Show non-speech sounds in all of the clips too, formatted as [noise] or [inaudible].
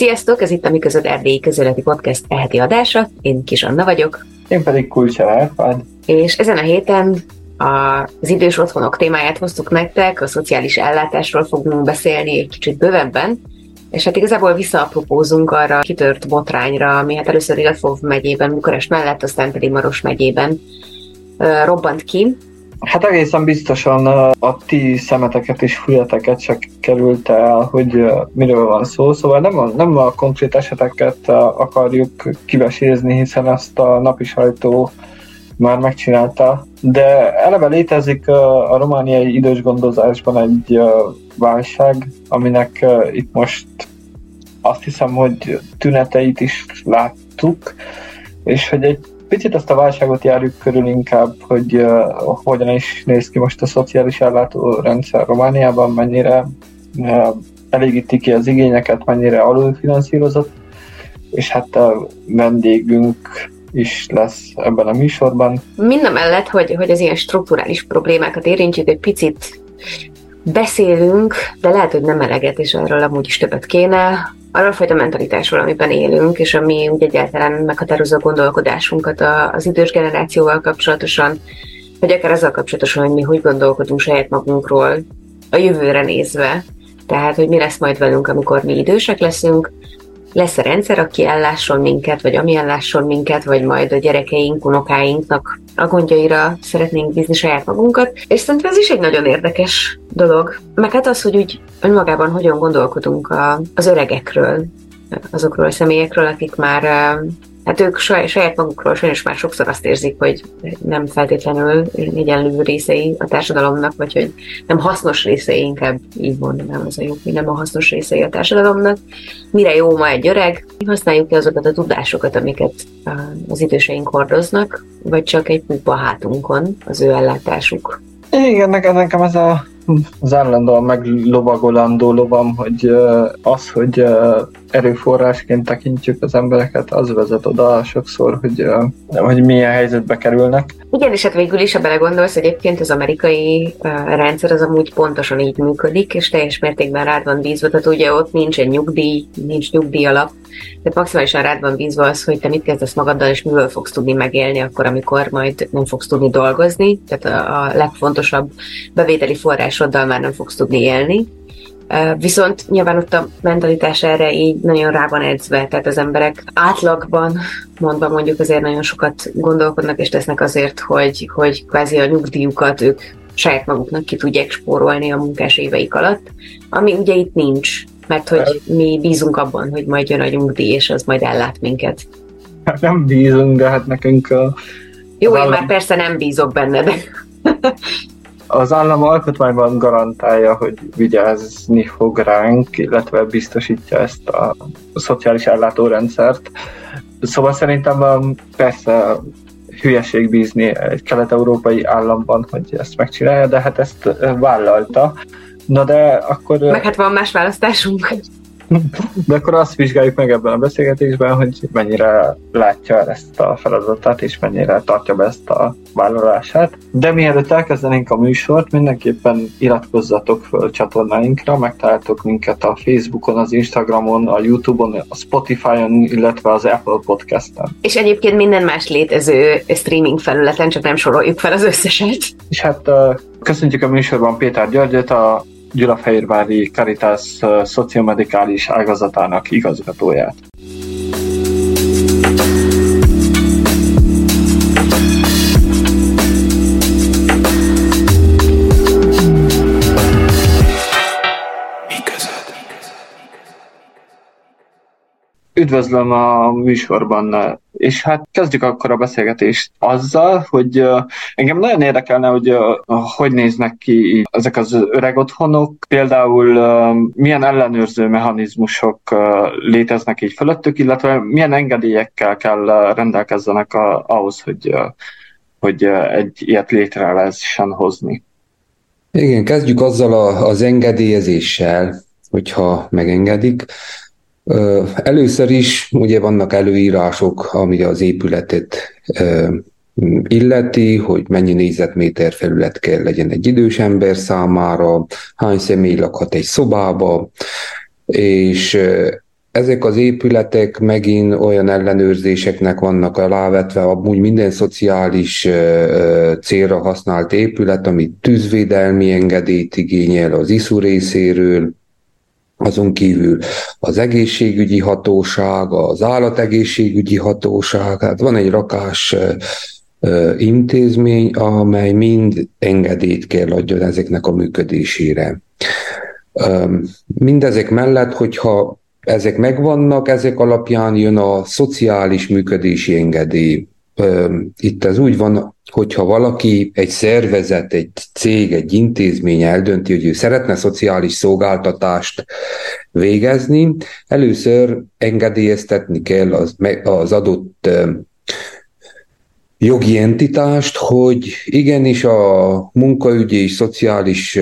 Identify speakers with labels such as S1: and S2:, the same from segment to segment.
S1: Sziasztok, ez itt a Mi Között Erdélyi Közéleti Podcast eheti adása. Én Kis Anna vagyok.
S2: Én pedig Kulcsa Árpád.
S1: És ezen a héten az idős otthonok témáját hoztuk nektek, a szociális ellátásról fogunk beszélni egy kicsit bővebben, és hát igazából visszaapropózunk arra a kitört botrányra, ami hát először Ilfov megyében, Bukarest mellett, aztán pedig Maros megyében robbant ki,
S2: Hát egészen biztosan a ti szemeteket és fületeket csak került el, hogy miről van szó, szóval nem a, nem a konkrét eseteket akarjuk kivesézni, hiszen ezt a napi sajtó már megcsinálta, de eleve létezik a romániai idős gondozásban egy válság, aminek itt most azt hiszem, hogy tüneteit is láttuk, és hogy egy picit ezt a válságot járjuk körül inkább, hogy uh, hogyan is néz ki most a szociális ellátórendszer Romániában, mennyire uh, elégíti ki az igényeket, mennyire alulfinanszírozott, és hát a vendégünk is lesz ebben a műsorban.
S1: Minden mellett, hogy, hogy az ilyen strukturális problémákat érintjük, egy picit beszélünk, de lehet, hogy nem eleget, és erről amúgy is többet kéne arról fajta mentalitásról, amiben élünk, és ami úgy egyáltalán meghatározza a gondolkodásunkat az idős generációval kapcsolatosan, vagy akár azzal kapcsolatosan, hogy mi hogy gondolkodunk saját magunkról a jövőre nézve. Tehát, hogy mi lesz majd velünk, amikor mi idősek leszünk, lesz a rendszer, aki ellásson minket, vagy ami ellásson minket, vagy majd a gyerekeink, unokáinknak a gondjaira szeretnénk bízni saját magunkat. És szerintem ez is egy nagyon érdekes dolog. Meg hát az, hogy úgy önmagában hogyan gondolkodunk a, az öregekről, azokról a személyekről, akik már hát ők saját magukról sajnos már sokszor azt érzik, hogy nem feltétlenül egyenlő részei a társadalomnak, vagy hogy nem hasznos részei, inkább így mondanám, az a jó, hogy nem a hasznos részei a társadalomnak. Mire jó ma egy öreg? Használjuk ki azokat a tudásokat, amiket az időseink hordoznak, vagy csak egy pupa hátunkon az ő ellátásuk.
S2: Igen, nekem ez a az állandóan meglovagolandó lovam, hogy az, hogy erőforrásként tekintjük az embereket, az vezet oda sokszor, hogy, hogy milyen helyzetbe kerülnek.
S1: Igen, és hát végül is, ha belegondolsz, egyébként az amerikai rendszer az amúgy pontosan így működik, és teljes mértékben rád van bízva, tehát ugye ott nincs egy nyugdíj, nincs nyugdíj alap, tehát maximálisan rád van bízva az, hogy te mit kezdesz magaddal, és mivel fogsz tudni megélni akkor, amikor majd nem fogsz tudni dolgozni, tehát a legfontosabb bevételi forrásoddal már nem fogsz tudni élni. Viszont nyilván ott a mentalitás erre így nagyon rá van edzve, tehát az emberek átlagban mondva mondjuk azért nagyon sokat gondolkodnak és tesznek azért, hogy, hogy kvázi a nyugdíjukat ők saját maguknak ki tudják spórolni a munkás éveik alatt, ami ugye itt nincs mert hogy mi bízunk abban, hogy majd jön a nyugdíj, és az majd ellát minket.
S2: Hát nem bízunk, de hát nekünk a...
S1: Jó, én már persze nem bízok benne, de...
S2: az állam alkotmányban garantálja, hogy vigyázni fog ránk, illetve biztosítja ezt a szociális ellátórendszert. Szóval szerintem um, persze hülyeség bízni egy kelet-európai államban, hogy ezt megcsinálja, de hát ezt vállalta. Na de akkor...
S1: Meg hát van más választásunk.
S2: De akkor azt vizsgáljuk meg ebben a beszélgetésben, hogy mennyire látja ezt a feladatát, és mennyire tartja be ezt a vállalását. De mielőtt elkezdenénk a műsort, mindenképpen iratkozzatok föl csatornáinkra, megtaláltok minket a Facebookon, az Instagramon, a Youtube-on, a Spotify-on, illetve az Apple Podcast-en.
S1: És egyébként minden más létező streaming felületen, csak nem soroljuk fel az összeset.
S2: És hát köszöntjük a műsorban Péter Györgyöt, a Gyulafehérvári Caritas szociomedikális ágazatának igazgatóját. Üdvözlöm a műsorban, és hát kezdjük akkor a beszélgetést azzal, hogy engem nagyon érdekelne, hogy hogy néznek ki ezek az öreg otthonok, például milyen ellenőrző mechanizmusok léteznek így fölöttük, illetve milyen engedélyekkel kell rendelkezzenek ahhoz, hogy, hogy egy ilyet létre lehessen hozni.
S3: Igen, kezdjük azzal a, az engedélyezéssel, hogyha megengedik. Először is ugye vannak előírások, ami az épületet illeti, hogy mennyi négyzetméter felület kell legyen egy idős ember számára, hány személy lakhat egy szobába, és ezek az épületek megint olyan ellenőrzéseknek vannak alávetve, amúgy minden szociális célra használt épület, amit tűzvédelmi engedélyt igényel az ISZU részéről, azon kívül az egészségügyi hatóság, az állategészségügyi hatóság, hát van egy rakás intézmény, amely mind engedélyt kell adjon ezeknek a működésére. Mindezek mellett, hogyha ezek megvannak, ezek alapján jön a szociális működési engedély. Itt ez úgy van, hogyha valaki, egy szervezet, egy cég, egy intézmény eldönti, hogy ő szeretne szociális szolgáltatást végezni, először engedélyeztetni kell az, az adott jogi entitást, hogy igenis a munkaügyi és szociális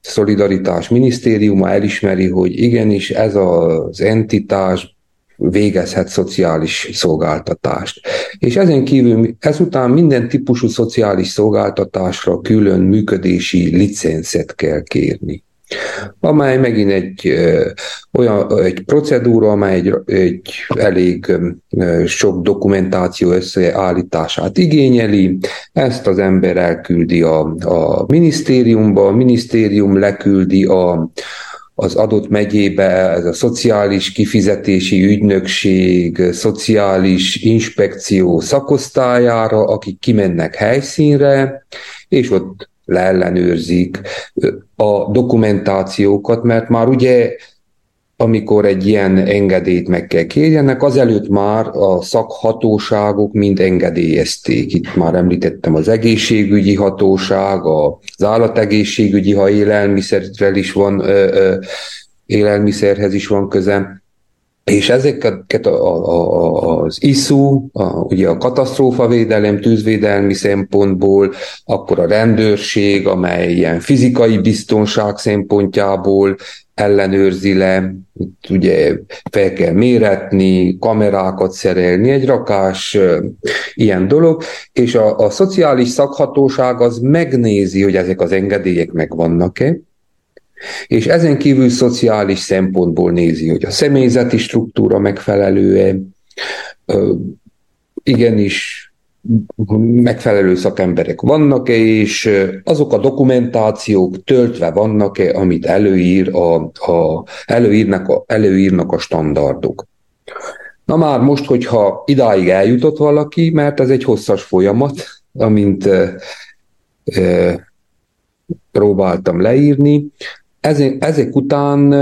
S3: szolidaritás minisztériuma elismeri, hogy igenis ez az entitás végezhet szociális szolgáltatást. És ezen kívül ezután minden típusú szociális szolgáltatásra külön működési licenszet kell kérni amely megint egy ö, olyan egy procedúra, amely egy, egy elég ö, sok dokumentáció összeállítását igényeli. Ezt az ember elküldi a, a minisztériumba, a minisztérium leküldi a, az adott megyébe, ez a szociális kifizetési ügynökség, szociális inspekció szakosztályára, akik kimennek helyszínre, és ott leellenőrzik a dokumentációkat, mert már ugye amikor egy ilyen engedélyt meg kell kérjenek, azelőtt már a szakhatóságok mind engedélyezték. Itt már említettem az egészségügyi hatóság, az állategészségügyi, ha élelmiszerrel is van, élelmiszerhez is van köze, és ezeket a, a, az ISU, a, ugye a katasztrófavédelem, tűzvédelmi szempontból, akkor a rendőrség, amely ilyen fizikai biztonság szempontjából ellenőrzi le, ugye fel kell méretni, kamerákat szerelni, egy rakás ilyen dolog, és a, a szociális szakhatóság az megnézi, hogy ezek az engedélyek megvannak-e, és ezen kívül szociális szempontból nézi, hogy a személyzeti struktúra megfelelő-e, igenis megfelelő szakemberek vannak-e, és azok a dokumentációk töltve vannak-e, amit előír a, a, előírnak, a, előírnak a standardok. Na már most, hogyha idáig eljutott valaki, mert ez egy hosszas folyamat, amint e, e, próbáltam leírni, ezek, ezek után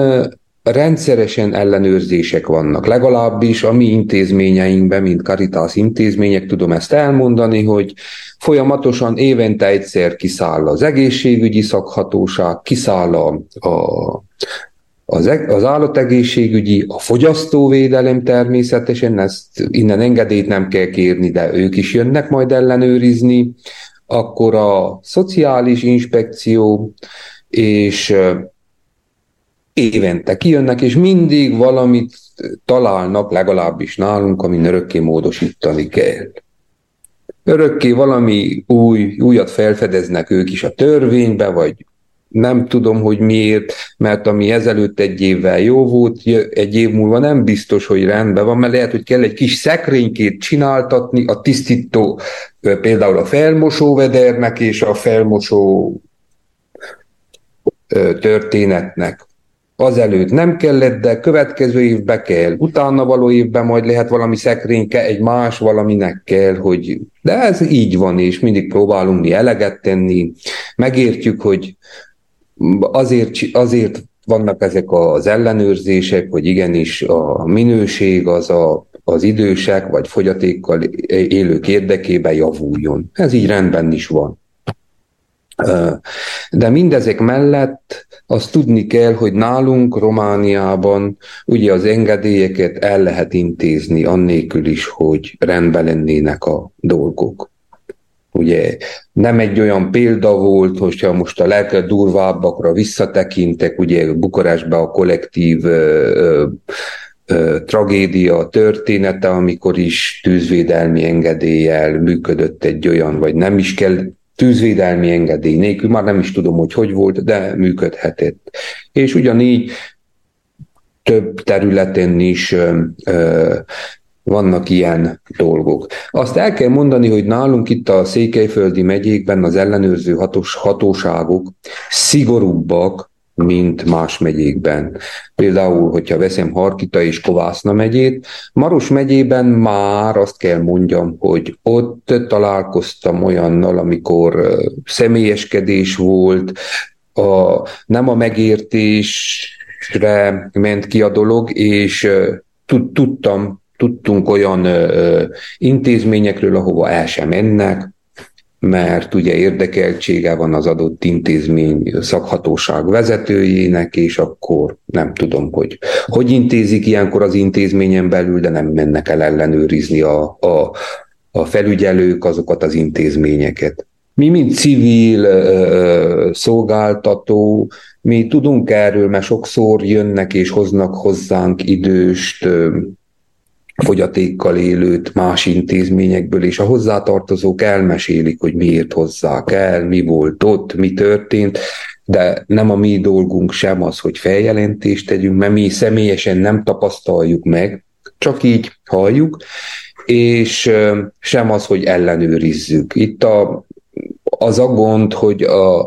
S3: rendszeresen ellenőrzések vannak. Legalábbis a mi intézményeinkben, mint Caritas intézmények, tudom ezt elmondani, hogy folyamatosan évente egyszer kiszáll az egészségügyi szakhatóság, kiszáll a, a az, az állategészségügyi, a fogyasztóvédelem természetesen, ezt innen engedélyt nem kell kérni, de ők is jönnek majd ellenőrizni, akkor a szociális inspekció, és évente kijönnek, és mindig valamit találnak, legalábbis nálunk, ami örökké módosítani kell. Örökké valami új, újat felfedeznek ők is a törvénybe, vagy nem tudom, hogy miért, mert ami ezelőtt egy évvel jó volt, egy év múlva nem biztos, hogy rendben van, mert lehet, hogy kell egy kis szekrénykét csináltatni a tisztító, például a felmosóvedernek és a felmosó történetnek. Azelőtt nem kellett, de következő évbe kell, utána való évben majd lehet valami szekrényke, egy más valaminek kell, hogy de ez így van, és mindig próbálunk mi eleget tenni. Megértjük, hogy azért, azért vannak ezek az ellenőrzések, hogy igenis a minőség az a, az idősek vagy fogyatékkal élők érdekében javuljon. Ez így rendben is van. De mindezek mellett azt tudni kell, hogy nálunk Romániában ugye az engedélyeket el lehet intézni annélkül is, hogy rendben lennének a dolgok. Ugye nem egy olyan példa volt, hogyha most a legdurvábbakra visszatekintek, ugye Bukarestbe a kollektív ö, ö, ö, tragédia története, amikor is tűzvédelmi engedéllyel működött egy olyan, vagy nem is kell tűzvédelmi engedély nélkül, már nem is tudom, hogy hogy volt, de működhetett. És ugyanígy több területen is vannak ilyen dolgok. Azt el kell mondani, hogy nálunk itt a Székelyföldi megyékben az ellenőrző hatós, hatóságok szigorúbbak, mint más megyékben. Például, hogyha veszem Harkita és Kovászna megyét, Maros megyében már azt kell mondjam, hogy ott találkoztam olyannal, amikor személyeskedés volt, a, nem a megértésre ment ki a dolog, és tudtam, tudtunk olyan intézményekről, ahova el sem mennek, mert ugye érdekeltsége van az adott intézmény szakhatóság vezetőjének, és akkor nem tudom, hogy hogy intézik ilyenkor az intézményen belül, de nem mennek el ellenőrizni a, a, a felügyelők azokat az intézményeket. Mi, mint civil ö, szolgáltató, mi tudunk erről, mert sokszor jönnek és hoznak hozzánk időst, ö, fogyatékkal élőt más intézményekből, és a hozzátartozók elmesélik, hogy miért hozzák el, mi volt ott, mi történt, de nem a mi dolgunk sem az, hogy feljelentést tegyünk, mert mi személyesen nem tapasztaljuk meg, csak így halljuk, és sem az, hogy ellenőrizzük. Itt a, az a gond, hogy a,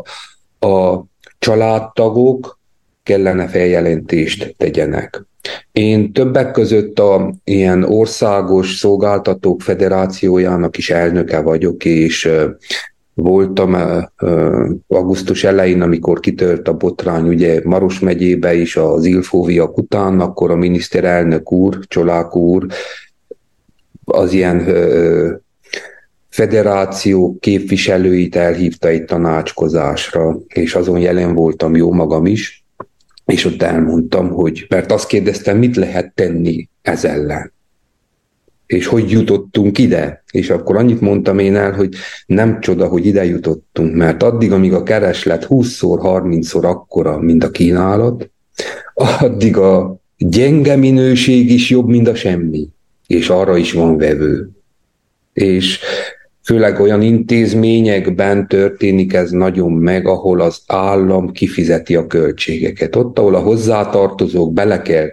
S3: a családtagok kellene feljelentést tegyenek. Én többek között a ilyen országos szolgáltatók federációjának is elnöke vagyok, és voltam augusztus elején, amikor kitört a botrány, ugye Maros megyébe is az Ilfóviak után, akkor a miniszterelnök úr, Csolák úr, az ilyen federáció képviselőit elhívta egy tanácskozásra, és azon jelen voltam jó magam is, és ott elmondtam, hogy, mert azt kérdeztem, mit lehet tenni ez ellen. És hogy jutottunk ide? És akkor annyit mondtam én el, hogy nem csoda, hogy ide jutottunk, mert addig, amíg a kereslet 20-szor, 30-szor akkora, mint a kínálat, addig a gyenge minőség is jobb, mint a semmi. És arra is van vevő. És főleg olyan intézményekben történik ez nagyon meg, ahol az állam kifizeti a költségeket. Ott, ahol a hozzátartozók bele kell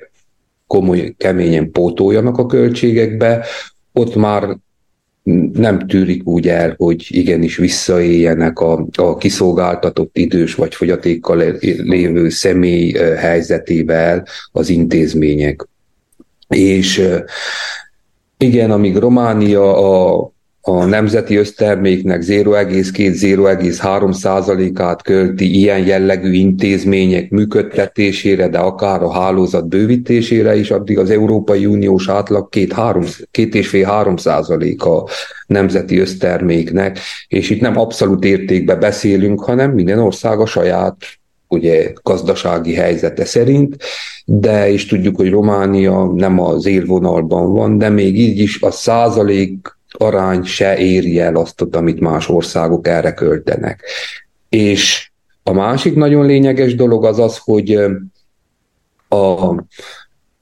S3: komoly, keményen pótoljanak a költségekbe, ott már nem tűrik úgy el, hogy igenis visszaéljenek a, a kiszolgáltatott idős vagy fogyatékkal lévő személy helyzetével az intézmények. És igen, amíg Románia a a nemzeti összterméknek 0,2-0,3 százalékát költi ilyen jellegű intézmények működtetésére, de akár a hálózat bővítésére is, addig az Európai Uniós átlag 2,5-3 százalék a nemzeti összterméknek, és itt nem abszolút értékbe beszélünk, hanem minden ország a saját ugye gazdasági helyzete szerint, de is tudjuk, hogy Románia nem az élvonalban van, de még így is a százalék arány se éri el azt, amit más országok erre költenek. És a másik nagyon lényeges dolog az az, hogy a,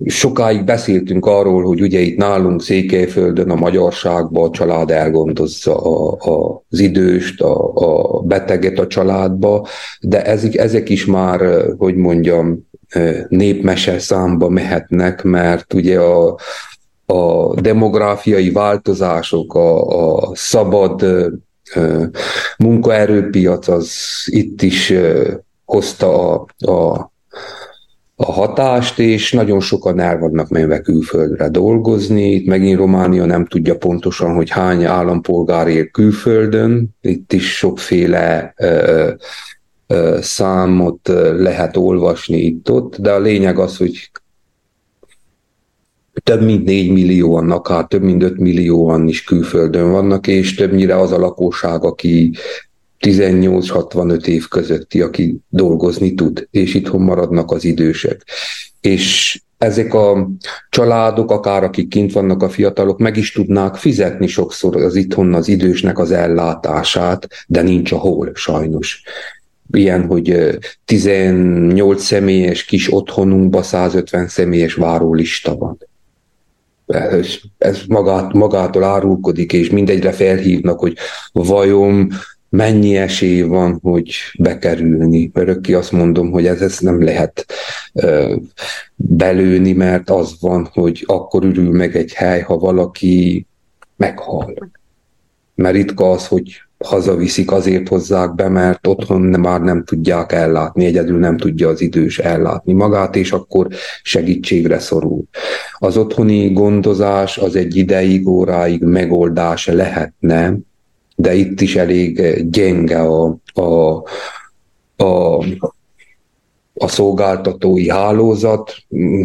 S3: sokáig beszéltünk arról, hogy ugye itt nálunk Székelyföldön, a magyarságban a család elgondozza a, a, az időst, a, a beteget a családba, de ezek, ezek is már, hogy mondjam, népmese számba mehetnek, mert ugye a, a demográfiai változások, a, a szabad munkaerőpiac az itt is hozta a, a, a hatást, és nagyon sokan el vannak menve külföldre dolgozni. Itt megint Románia nem tudja pontosan, hogy hány állampolgár él külföldön. Itt is sokféle ö, ö, számot lehet olvasni itt-ott, de a lényeg az, hogy több mint 4 millióan, akár több mint 5 millióan is külföldön vannak, és többnyire az a lakóság, aki 18-65 év közötti, aki dolgozni tud, és itthon maradnak az idősek. És ezek a családok, akár akik kint vannak a fiatalok, meg is tudnák fizetni sokszor az itthon az idősnek az ellátását, de nincs a hol, sajnos. Ilyen, hogy 18 személyes kis otthonunkban 150 személyes várólista van ez magát, magától árulkodik, és mindegyre felhívnak, hogy vajon mennyi esély van, hogy bekerülni. Örökké azt mondom, hogy ez, ez nem lehet ö, belőni, mert az van, hogy akkor ürül meg egy hely, ha valaki meghal. Mert ritka az, hogy hazaviszik, azért hozzák be, mert otthon már nem tudják ellátni, egyedül nem tudja az idős ellátni magát, és akkor segítségre szorul. Az otthoni gondozás az egy ideig, óráig megoldás lehetne, de itt is elég gyenge a, a, a a szolgáltatói hálózat,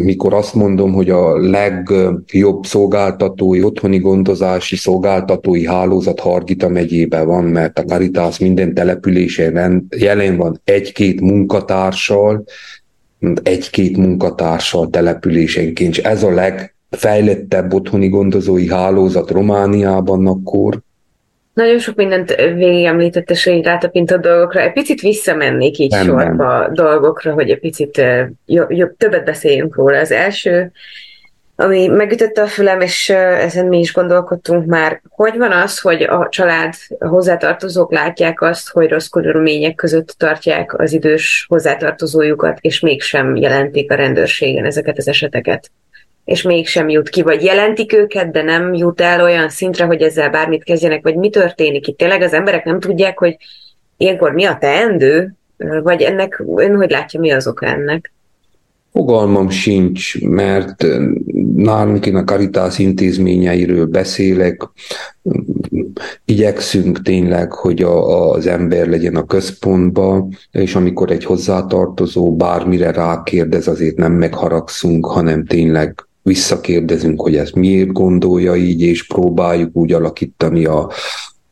S3: mikor azt mondom, hogy a legjobb szolgáltatói, otthoni gondozási szolgáltatói hálózat Hargita megyében van, mert a Caritas minden településen jelen van egy-két munkatársal, egy-két munkatársal településenként, és ez a legfejlettebb otthoni gondozói hálózat Romániában akkor,
S1: nagyon sok mindent végigemlített, és így rátapintott dolgokra. Egy picit visszamennék így nem, sorba nem. dolgokra, hogy egy picit jobb, jobb, többet beszéljünk róla. Az első, ami megütötte a fülem, és ezen mi is gondolkodtunk már, hogy van az, hogy a család a hozzátartozók látják azt, hogy rossz körülmények között tartják az idős hozzátartozójukat, és mégsem jelentik a rendőrségen ezeket az eseteket és mégsem jut ki, vagy jelentik őket, de nem jut el olyan szintre, hogy ezzel bármit kezdjenek, vagy mi történik itt. Tényleg az emberek nem tudják, hogy ilyenkor mi a teendő, vagy ennek, ön hogy látja, mi az oka ennek?
S3: Fogalmam sincs, mert nálunk én a Caritas intézményeiről beszélek, igyekszünk tényleg, hogy a, az ember legyen a központban, és amikor egy hozzátartozó bármire rákérdez, azért nem megharagszunk, hanem tényleg visszakérdezünk, hogy ez miért gondolja így, és próbáljuk úgy alakítani a,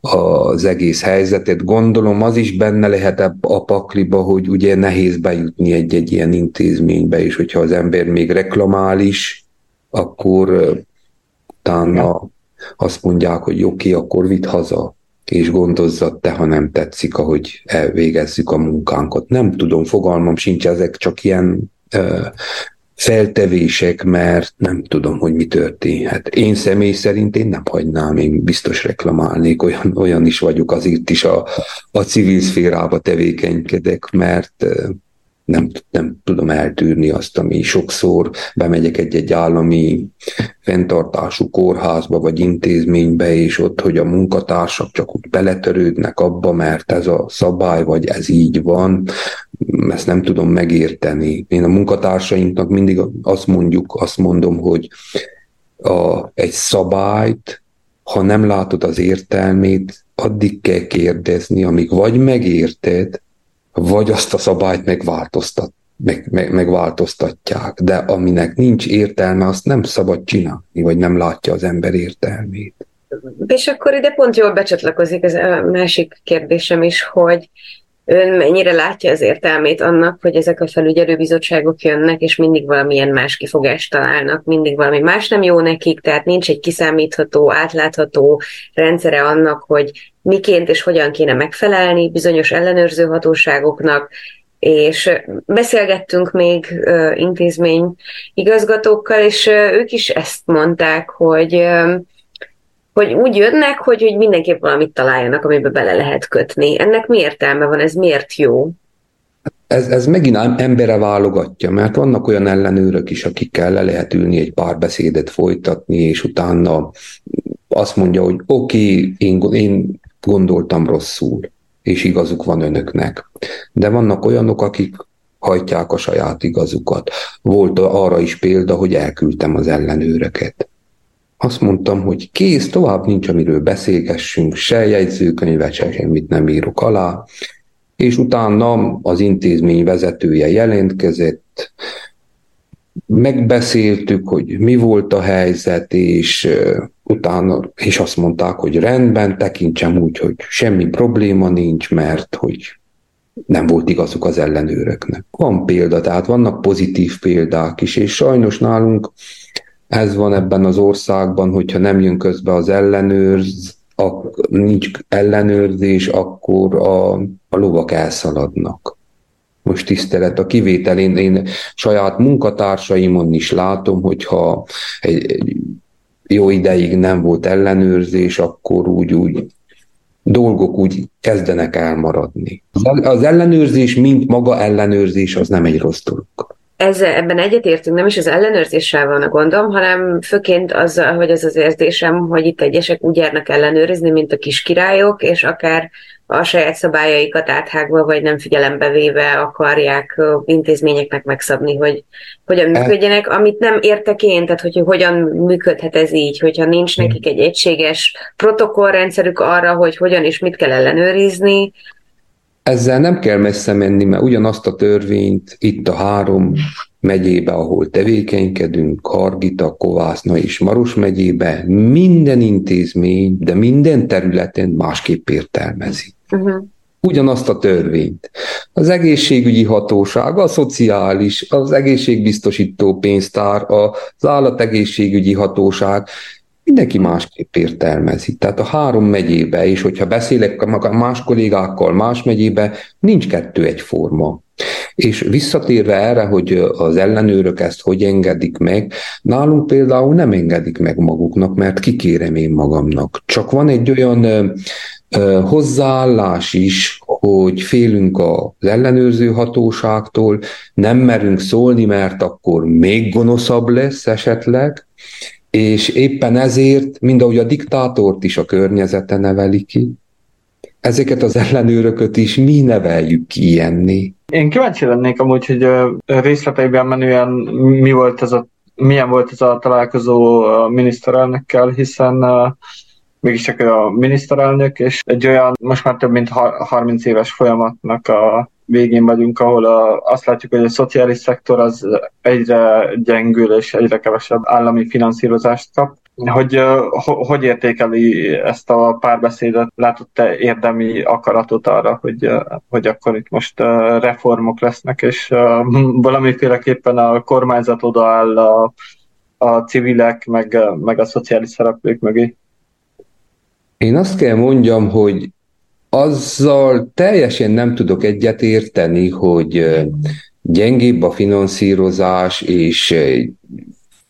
S3: az egész helyzetet. Gondolom az is benne lehet a pakliba, hogy ugye nehéz bejutni egy-egy ilyen intézménybe, és hogyha az ember még reklamál is, akkor utána azt mondják, hogy oké, akkor vidd haza, és gondozzad te, ha nem tetszik, ahogy elvégezzük a munkánkat. Nem tudom, fogalmam sincs, ezek csak ilyen feltevések, mert nem tudom, hogy mi történhet. Én személy szerint én nem hagynám, én biztos reklamálnék, olyan, olyan is vagyok, azért is a, a civil szférába tevékenykedek, mert nem, nem tudom eltűrni azt, ami sokszor bemegyek egy-egy állami fenntartású kórházba vagy intézménybe, és ott, hogy a munkatársak csak úgy beletörődnek abba, mert ez a szabály, vagy ez így van, ezt nem tudom megérteni. Én a munkatársainknak mindig azt mondjuk, azt mondom, hogy a, egy szabályt, ha nem látod az értelmét, addig kell kérdezni, amíg vagy megérted, vagy azt a szabályt megváltoztat, meg, meg, megváltoztatják, de aminek nincs értelme, azt nem szabad csinálni, vagy nem látja az ember értelmét.
S1: És akkor ide pont jól becsatlakozik ez a másik kérdésem is, hogy ön mennyire látja az értelmét annak, hogy ezek a felügyelőbizottságok jönnek, és mindig valamilyen más kifogást találnak, mindig valami más nem jó nekik, tehát nincs egy kiszámítható, átlátható rendszere annak, hogy miként és hogyan kéne megfelelni bizonyos ellenőrző hatóságoknak, és beszélgettünk még intézmény igazgatókkal, és ők is ezt mondták, hogy hogy úgy jönnek, hogy, hogy mindenképp valamit találjanak, amibe bele lehet kötni. Ennek mi értelme van, ez miért jó?
S3: Ez, ez megint embere válogatja, mert vannak olyan ellenőrök is, akikkel le lehet ülni egy pár beszédet folytatni, és utána azt mondja, hogy oké, okay, én, én gondoltam rosszul, és igazuk van önöknek. De vannak olyanok, akik hajtják a saját igazukat. Volt arra is példa, hogy elküldtem az ellenőröket. Azt mondtam, hogy kész, tovább nincs, amiről beszélgessünk, se jegyzőkönyvet, se semmit nem írok alá, és utána az intézmény vezetője jelentkezett, megbeszéltük, hogy mi volt a helyzet, és utána, és azt mondták, hogy rendben, tekintsem úgy, hogy semmi probléma nincs, mert hogy nem volt igazuk az ellenőröknek. Van példa, tehát vannak pozitív példák is, és sajnos nálunk ez van ebben az országban, hogyha nem jön közbe az ellenőrz, ak- nincs ellenőrzés, akkor a, a lovak elszaladnak. Most tisztelet a kivételén, én saját munkatársaimon is látom, hogyha egy, egy jó ideig nem volt ellenőrzés, akkor úgy, úgy dolgok úgy kezdenek elmaradni. Az ellenőrzés, mint maga ellenőrzés, az nem egy rossz dolog
S1: ezzel, ebben egyetértünk, nem is az ellenőrzéssel van a gondom, hanem főként azzal, hogy az az érzésem, hogy itt egyesek úgy járnak ellenőrizni, mint a kis királyok, és akár a saját szabályaikat áthágva, vagy nem figyelembe véve akarják intézményeknek megszabni, hogy hogyan e- működjenek, amit nem értek én, tehát hogy hogyan működhet ez így, hogyha nincs nekik egy egységes protokollrendszerük arra, hogy hogyan és mit kell ellenőrizni,
S3: ezzel nem kell messze menni, mert ugyanazt a törvényt itt a három megyébe, ahol tevékenykedünk, Hargita, Kovászna és Maros megyébe, minden intézmény, de minden területen másképp értelmezi. Uh-huh. Ugyanazt a törvényt. Az egészségügyi hatóság, a szociális, az egészségbiztosító pénztár, az állategészségügyi hatóság, mindenki másképp értelmezi. Tehát a három megyébe, és hogyha beszélek más kollégákkal más megyébe, nincs kettő egyforma. És visszatérve erre, hogy az ellenőrök ezt hogy engedik meg, nálunk például nem engedik meg maguknak, mert kikérem én magamnak. Csak van egy olyan hozzáállás is, hogy félünk az ellenőrző hatóságtól, nem merünk szólni, mert akkor még gonoszabb lesz esetleg, és éppen ezért, mind ahogy a diktátort is a környezete neveli ki, ezeket az ellenőrököt is mi neveljük ki ilyenni.
S2: Én kíváncsi lennék amúgy, hogy részleteiben menően mi volt ez a, milyen volt ez a találkozó a miniszterelnökkel, hiszen mégiscsak a miniszterelnök, és egy olyan, most már több mint 30 éves folyamatnak a végén vagyunk, ahol a, azt látjuk, hogy a szociális szektor az egyre gyengül és egyre kevesebb állami finanszírozást kap. Hogy, hogy értékeli ezt a párbeszédet? Látott-e érdemi akaratot arra, hogy, hogy akkor itt most reformok lesznek, és [laughs] valamiféleképpen a kormányzat odaáll a, a civilek, meg, meg a szociális szereplők mögé?
S3: Én azt kell mondjam, hogy azzal teljesen nem tudok egyet érteni, hogy gyengébb a finanszírozás és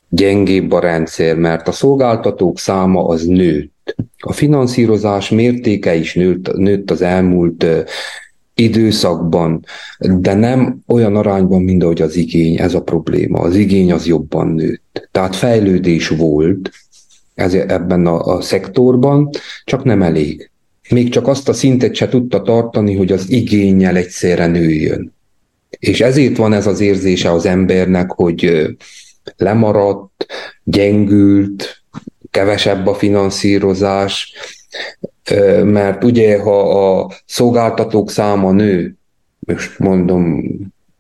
S3: gyengébb a rendszer, mert a szolgáltatók száma az nőtt. A finanszírozás mértéke is nőtt, nőtt az elmúlt időszakban, de nem olyan arányban, mint ahogy az igény, ez a probléma. Az igény az jobban nőtt. Tehát fejlődés volt ez, ebben a, a szektorban, csak nem elég még csak azt a szintet se tudta tartani, hogy az igényel egyszerre nőjön. És ezért van ez az érzése az embernek, hogy lemaradt, gyengült, kevesebb a finanszírozás, mert ugye, ha a szolgáltatók száma nő, most mondom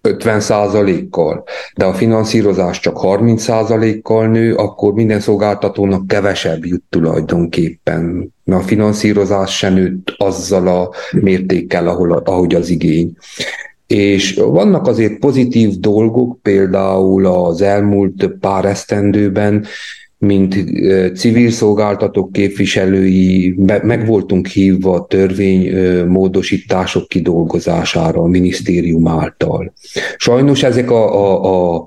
S3: 50% kal de a finanszírozás csak 30% kal nő, akkor minden szolgáltatónak kevesebb jut tulajdonképpen. Mert a finanszírozás sem nőtt azzal a mértékkel, ahol, ahogy az igény. És vannak azért pozitív dolgok, például az elmúlt pár esztendőben mint civil szolgáltatók képviselői meg voltunk hívva törvény módosítások kidolgozására a minisztérium által. Sajnos ezek a, a,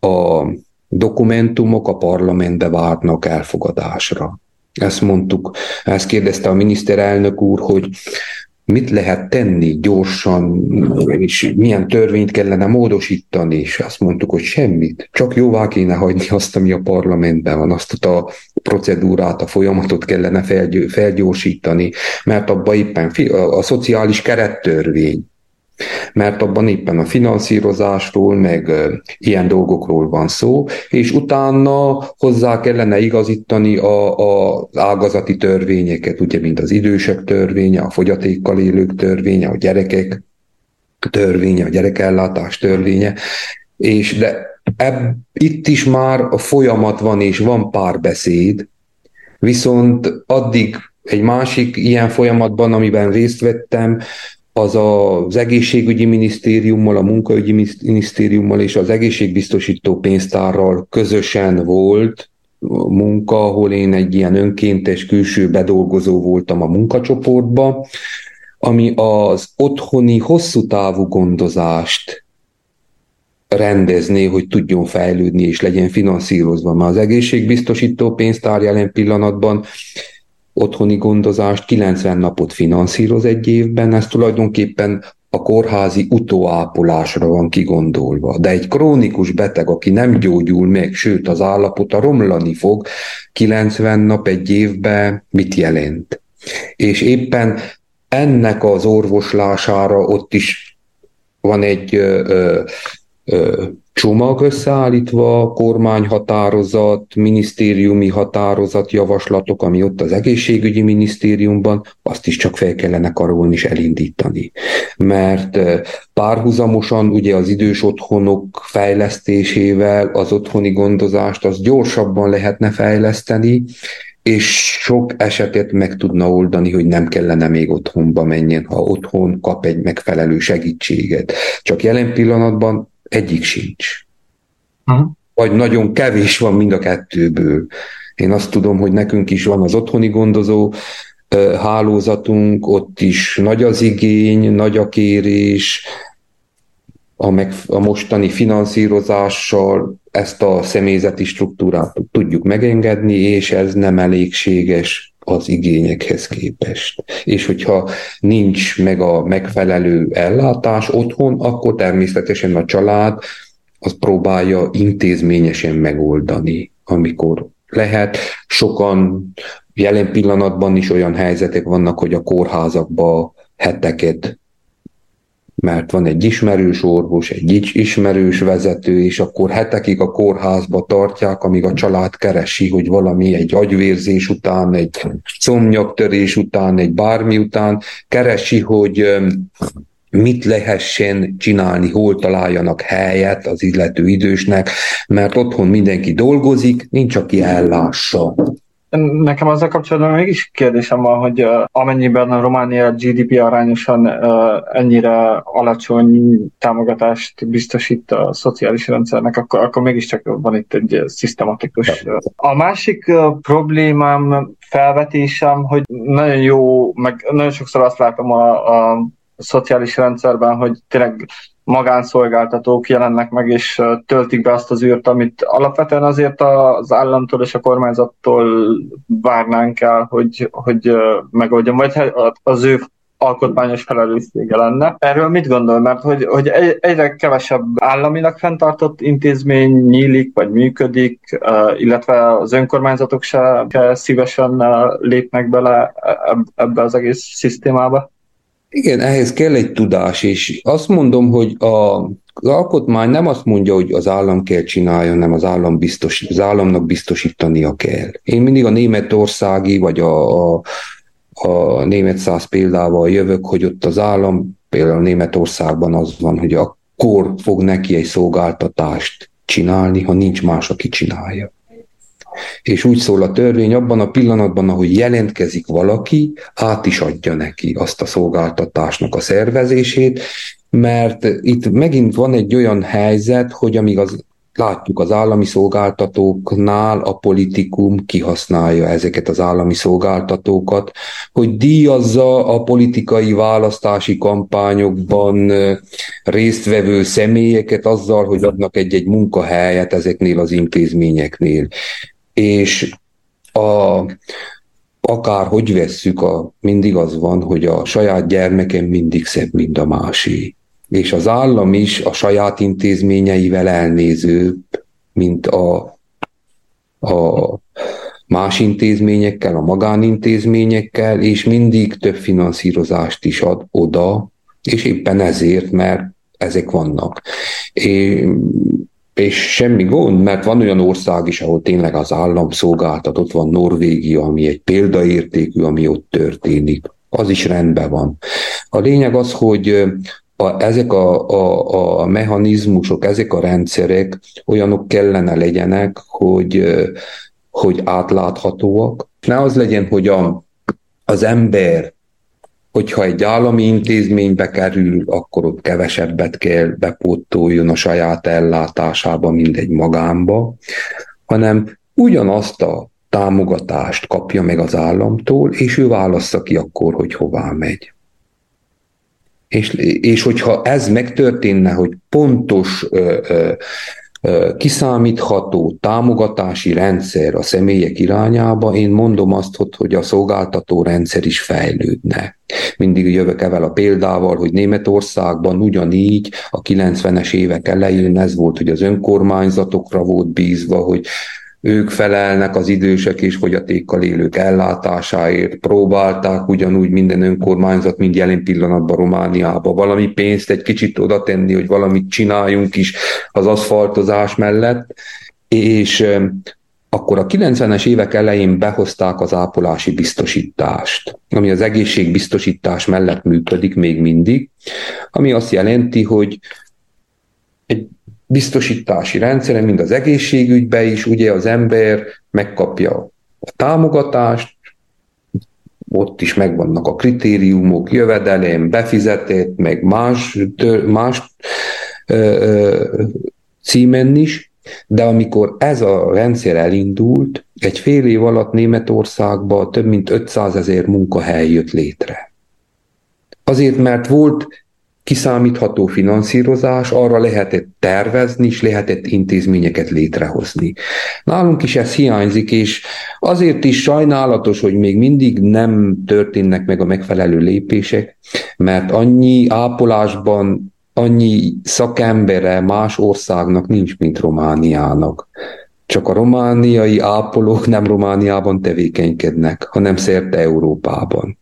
S3: a, a dokumentumok a parlamentbe várnak elfogadásra. Ezt mondtuk, ezt kérdezte a miniszterelnök úr, hogy mit lehet tenni gyorsan, és milyen törvényt kellene módosítani, és azt mondtuk, hogy semmit, csak jóvá kéne hagyni azt, ami a parlamentben van, azt a procedúrát, a folyamatot kellene felgyorsítani, mert abban éppen a, a szociális kerettörvény mert abban éppen a finanszírozásról, meg ilyen dolgokról van szó, és utána hozzá kellene igazítani a, a, az ágazati törvényeket, ugye, mint az idősek törvénye, a fogyatékkal élők törvénye, a gyerekek törvénye, a gyerekellátás törvénye, és de ebb, itt is már a folyamat van, és van párbeszéd, viszont addig egy másik ilyen folyamatban, amiben részt vettem, az az egészségügyi minisztériummal, a munkaügyi minisztériummal és az egészségbiztosító pénztárral közösen volt munka, ahol én egy ilyen önkéntes külső bedolgozó voltam a munkacsoportba, ami az otthoni hosszú távú gondozást rendezné, hogy tudjon fejlődni és legyen finanszírozva. Mert az egészségbiztosító pénztár jelen pillanatban otthoni gondozást 90 napot finanszíroz egy évben, ez tulajdonképpen a kórházi utóápolásra van kigondolva. De egy krónikus beteg, aki nem gyógyul meg, sőt az állapota romlani fog, 90 nap egy évben mit jelent? És éppen ennek az orvoslására ott is van egy ö, ö, csomag összeállítva, kormányhatározat, minisztériumi határozat, javaslatok, ami ott az egészségügyi minisztériumban, azt is csak fel kellene karolni és elindítani. Mert párhuzamosan ugye az idős otthonok fejlesztésével az otthoni gondozást az gyorsabban lehetne fejleszteni, és sok esetet meg tudna oldani, hogy nem kellene még otthonba menjen, ha otthon kap egy megfelelő segítséget. Csak jelen pillanatban egyik sincs. Uh-huh. Vagy nagyon kevés van mind a kettőből. Én azt tudom, hogy nekünk is van az otthoni gondozó hálózatunk, ott is nagy az igény, nagy a kérés, a, meg, a mostani finanszírozással ezt a személyzeti struktúrát tudjuk megengedni, és ez nem elégséges az igényekhez képest. És hogyha nincs meg a megfelelő ellátás otthon, akkor természetesen a család az próbálja intézményesen megoldani, amikor lehet. Sokan jelen pillanatban is olyan helyzetek vannak, hogy a kórházakba heteket mert van egy ismerős orvos, egy ismerős vezető, és akkor hetekig a kórházba tartják, amíg a család keresi, hogy valami egy agyvérzés után, egy szomnyaktörés után, egy bármi után keresi, hogy mit lehessen csinálni, hol találjanak helyet az illető idősnek, mert otthon mindenki dolgozik, nincs, aki ellássa.
S2: Nekem azzal kapcsolatban mégis kérdésem van, hogy amennyiben a Románia GDP arányosan ennyire alacsony támogatást biztosít a szociális rendszernek, akkor, akkor mégiscsak van itt egy szisztematikus. A másik problémám, felvetésem, hogy nagyon jó, meg nagyon sokszor azt látom a, a szociális rendszerben, hogy tényleg magánszolgáltatók jelennek meg, és töltik be azt az űrt, amit alapvetően azért az államtól és a kormányzattól várnánk el, hogy, hogy megoldjon, vagy az ő alkotmányos felelőssége lenne. Erről mit gondol? Mert hogy, hogy egyre kevesebb államilag fenntartott intézmény nyílik, vagy működik, illetve az önkormányzatok se, se szívesen lépnek bele ebbe az egész szisztémába.
S3: Igen, ehhez kell egy tudás, és azt mondom, hogy a, az alkotmány nem azt mondja, hogy az állam kell csináljon, hanem az, állam biztos, az államnak biztosítania kell. Én mindig a németországi, vagy a, a, a német száz példával jövök, hogy ott az állam, például Németországban az van, hogy akkor fog neki egy szolgáltatást csinálni, ha nincs más, aki csinálja és úgy szól a törvény, abban a pillanatban, ahogy jelentkezik valaki, át is adja neki azt a szolgáltatásnak a szervezését, mert itt megint van egy olyan helyzet, hogy amíg az látjuk az állami szolgáltatóknál a politikum kihasználja ezeket az állami szolgáltatókat, hogy díjazza a politikai választási kampányokban résztvevő személyeket azzal, hogy adnak egy-egy munkahelyet ezeknél az intézményeknél és a, akár hogy vesszük, a, mindig az van, hogy a saját gyermekem mindig szebb, mint a másé. És az állam is a saját intézményeivel elnézőbb, mint a, a más intézményekkel, a magánintézményekkel, és mindig több finanszírozást is ad oda, és éppen ezért, mert ezek vannak. És és semmi gond, mert van olyan ország is, ahol tényleg az állam szolgáltat, ott van Norvégia, ami egy példaértékű, ami ott történik. Az is rendben van. A lényeg az, hogy a, ezek a, a, a mechanizmusok, ezek a rendszerek olyanok kellene legyenek, hogy, hogy átláthatóak. Ne az legyen, hogy a, az ember hogyha egy állami intézménybe kerül, akkor ott kevesebbet kell bepótoljon a saját ellátásába, mint egy magánba, hanem ugyanazt a támogatást kapja meg az államtól, és ő válassza ki akkor, hogy hová megy. És, és hogyha ez megtörténne, hogy pontos ö, ö, kiszámítható támogatási rendszer a személyek irányába, én mondom azt, hogy a szolgáltató rendszer is fejlődne. Mindig jövök evel a példával, hogy Németországban ugyanígy a 90-es évek elején ez volt, hogy az önkormányzatokra volt bízva, hogy ők felelnek az idősek és fogyatékkal élők ellátásáért, próbálták ugyanúgy minden önkormányzat, mint jelen pillanatban Romániába. Valami pénzt egy kicsit oda tenni, hogy valamit csináljunk is az aszfaltozás mellett, és akkor a 90-es évek elején behozták az ápolási biztosítást, ami az egészségbiztosítás mellett működik még mindig, ami azt jelenti, hogy egy biztosítási rendszere, mint az egészségügybe is, ugye az ember megkapja a támogatást, ott is megvannak a kritériumok, jövedelem, befizetett, meg más, más ö, ö, címen is, de amikor ez a rendszer elindult, egy fél év alatt Németországban több mint 500 ezer munkahely jött létre. Azért, mert volt kiszámítható finanszírozás, arra lehetett tervezni, és lehetett intézményeket létrehozni. Nálunk is ez hiányzik, és azért is sajnálatos, hogy még mindig nem történnek meg a megfelelő lépések, mert annyi ápolásban, annyi szakembere más országnak nincs, mint Romániának. Csak a romániai ápolók nem Romániában tevékenykednek, hanem szerte Európában.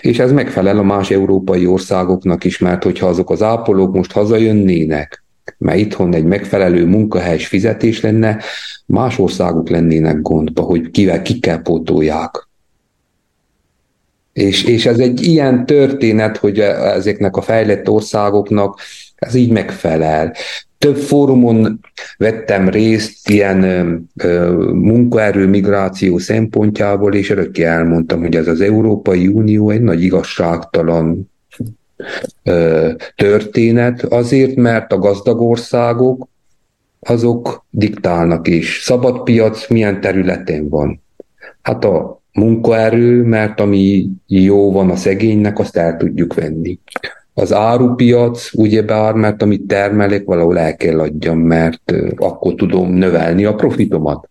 S3: És ez megfelel a más európai országoknak is, mert hogyha azok az ápolók most hazajönnének, mert itthon egy megfelelő munkahelyes fizetés lenne, más országok lennének gondba, hogy kivel kikkel pótolják. És, és ez egy ilyen történet, hogy ezeknek a fejlett országoknak ez így megfelel. Több fórumon vettem részt ilyen munkaerő migráció szempontjából, és örökké elmondtam, hogy ez az Európai Unió egy nagy igazságtalan ö, történet, azért, mert a gazdag országok azok diktálnak is. Szabad piac milyen területen van? Hát a munkaerő, mert ami jó van a szegénynek, azt el tudjuk venni az árupiac, ugyebár, mert amit termelek, valahol el kell adjam, mert akkor tudom növelni a profitomat.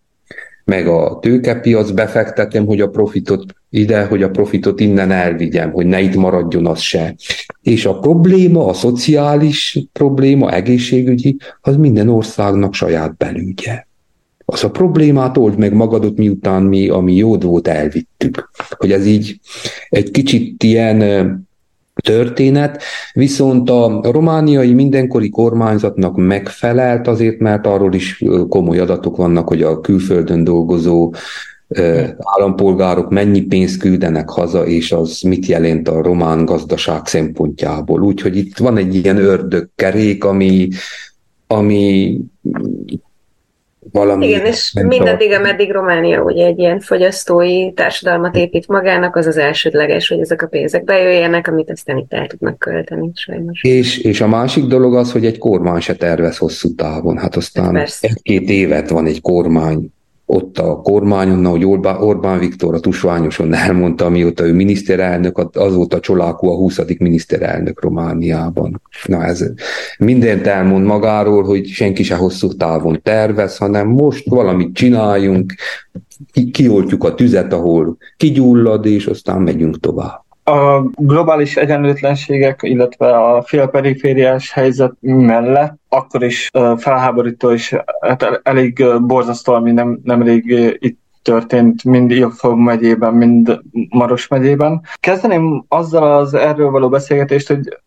S3: Meg a tőkepiac befektetem, hogy a profitot ide, hogy a profitot innen elvigyem, hogy ne itt maradjon az se. És a probléma, a szociális probléma, egészségügyi, az minden országnak saját belügye. Az a problémát old meg magadot, miután mi, ami jód volt, elvittük. Hogy ez így egy kicsit ilyen történet, viszont a romániai mindenkori kormányzatnak megfelelt azért, mert arról is komoly adatok vannak, hogy a külföldön dolgozó állampolgárok mennyi pénzt küldenek haza, és az mit jelent a román gazdaság szempontjából. Úgyhogy itt van egy ilyen ördögkerék, ami, ami valami...
S1: Igen, és mindaddig, ameddig Románia ugye egy ilyen fogyasztói társadalmat épít magának, az az elsődleges, hogy ezek a pénzek bejöjjenek, amit aztán itt el tudnak költeni, sajnos.
S3: És, és a másik dolog az, hogy egy kormány se tervez hosszú távon. Hát aztán hát egy-két évet van egy kormány ott a kormányon, ahogy Orbán Viktor a tusványoson elmondta, amióta ő miniszterelnök, azóta Csolákó a 20. miniszterelnök Romániában. Na ez mindent elmond magáról, hogy senki se hosszú távon tervez, hanem most valamit csináljunk, kioltjuk a tüzet, ahol kigyullad, és aztán megyünk tovább.
S2: A globális egyenlőtlenségek, illetve a félperifériás helyzet mellett akkor is felháborító és hát elég borzasztó, ami nem, nemrég itt történt mind Ilfog megyében, mind Maros megyében. Kezdeném azzal az erről való beszélgetést, hogy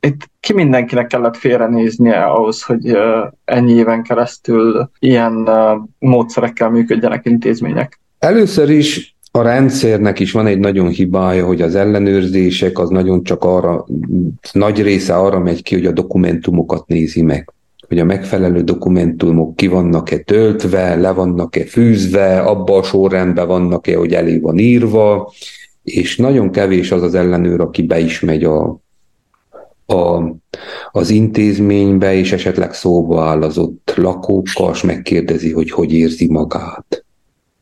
S2: itt ki mindenkinek kellett félrenéznie ahhoz, hogy ennyi éven keresztül ilyen módszerekkel működjenek intézmények?
S3: Először is a rendszernek is van egy nagyon hibája, hogy az ellenőrzések az nagyon csak arra, nagy része arra megy ki, hogy a dokumentumokat nézi meg. Hogy a megfelelő dokumentumok ki vannak-e töltve, le vannak-e fűzve, abba a sorrendben vannak-e, hogy elé van írva, és nagyon kevés az az ellenőr, aki be is megy a, a, az intézménybe, és esetleg szóba áll az ott lakókkal, és megkérdezi, hogy hogy érzi magát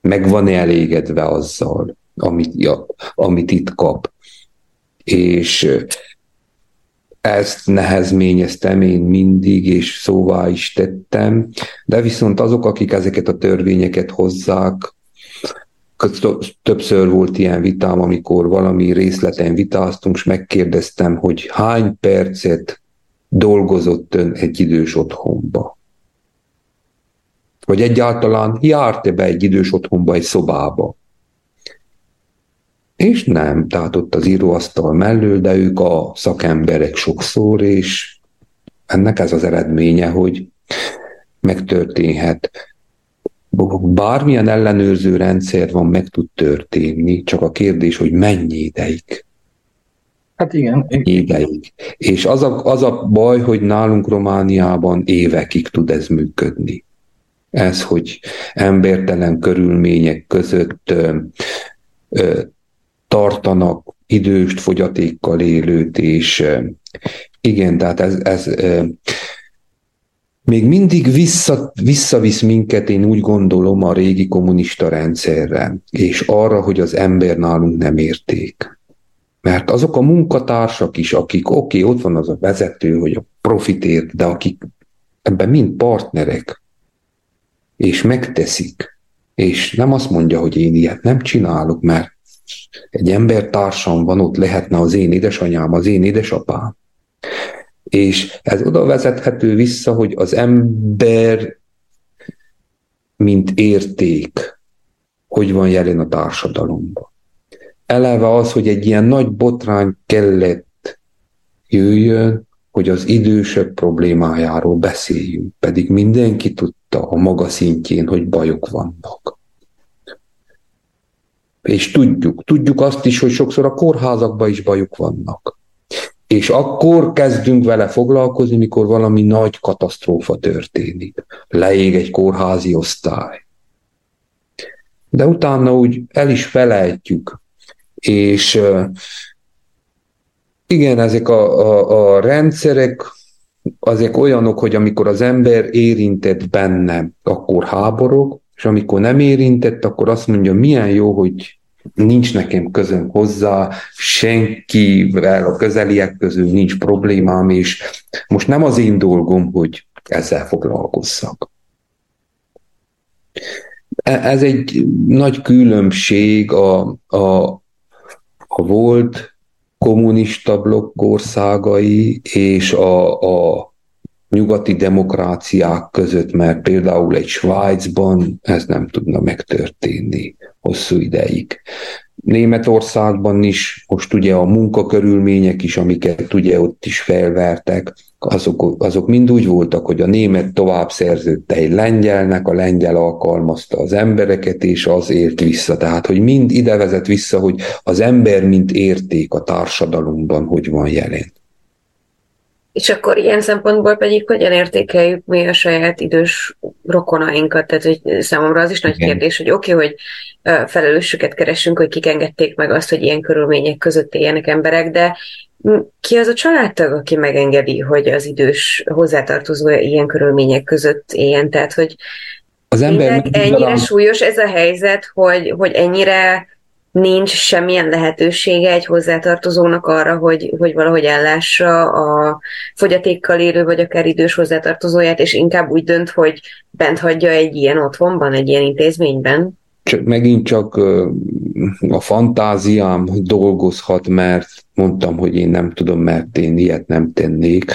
S3: meg van-e elégedve azzal, amit, ja, amit itt kap. És ezt nehezményeztem én mindig, és szóvá is tettem, de viszont azok, akik ezeket a törvényeket hozzák, többször volt ilyen vitám, amikor valami részleten vitáztunk, és megkérdeztem, hogy hány percet dolgozott ön egy idős otthonba. Vagy egyáltalán járt-e be egy idős otthonba, egy szobába. És nem, tehát ott az íróasztal mellől, de ők a szakemberek sokszor, és ennek ez az eredménye, hogy megtörténhet. Bármilyen ellenőrző rendszer van, meg tud történni, csak a kérdés, hogy mennyi ideig.
S2: Hát igen.
S3: Ideig. És az a, az a baj, hogy nálunk Romániában évekig tud ez működni. Ez, hogy embertelen körülmények között ö, ö, tartanak időst, fogyatékkal élőt, és igen, tehát ez, ez még mindig vissza, visszavisz minket, én úgy gondolom, a régi kommunista rendszerre, és arra, hogy az ember nálunk nem érték. Mert azok a munkatársak is, akik, oké, okay, ott van az a vezető, hogy a profitért, de akik ebben mind partnerek, és megteszik, és nem azt mondja, hogy én ilyet nem csinálok, mert egy embertársam van, ott lehetne az én édesanyám, az én édesapám. És ez oda vezethető vissza, hogy az ember, mint érték, hogy van jelen a társadalomban. Eleve az, hogy egy ilyen nagy botrány kellett jöjjön, hogy az idősebb problémájáról beszéljünk, pedig mindenki tudta a maga szintjén, hogy bajok vannak. És tudjuk, tudjuk azt is, hogy sokszor a kórházakban is bajuk vannak. És akkor kezdünk vele foglalkozni, mikor valami nagy katasztrófa történik. Leég egy kórházi osztály. De utána úgy el is felejtjük. És igen, ezek a, a, a rendszerek azok olyanok, hogy amikor az ember érintett benne, akkor háborog, és amikor nem érintett, akkor azt mondja, milyen jó, hogy nincs nekem közöm hozzá, senkivel a közeliek közül nincs problémám, és most nem az én dolgom, hogy ezzel foglalkozzak. E, ez egy nagy különbség a, a, a volt kommunista blokk országai és a, a nyugati demokráciák között, mert például egy Svájcban ez nem tudna megtörténni hosszú ideig. Németországban is most ugye a munkakörülmények is, amiket ugye ott is felvertek, azok, azok mind úgy voltak, hogy a német tovább szerződte egy lengyelnek, a lengyel alkalmazta az embereket, és az ért vissza. Tehát, hogy mind ide vezet vissza, hogy az ember mint érték a társadalomban hogy van jelen.
S1: És akkor ilyen szempontból pedig hogyan értékeljük mi a saját idős rokonainkat? Tehát hogy számomra az is nagy Igen. kérdés, hogy oké, okay, hogy felelősöket keresünk, hogy kik engedték meg azt, hogy ilyen körülmények között éljenek emberek, de ki az a családtag, aki megengedi, hogy az idős hozzátartozó ilyen körülmények között éljen? Tehát, hogy az ember ennyire súlyos ez a helyzet, hogy, hogy ennyire nincs semmilyen lehetősége egy hozzátartozónak arra, hogy, hogy valahogy ellássa a fogyatékkal élő vagy akár idős hozzátartozóját, és inkább úgy dönt, hogy bent hagyja egy ilyen otthonban, egy ilyen intézményben?
S3: Csak, megint csak a fantáziám dolgozhat, mert mondtam, hogy én nem tudom, mert én ilyet nem tennék,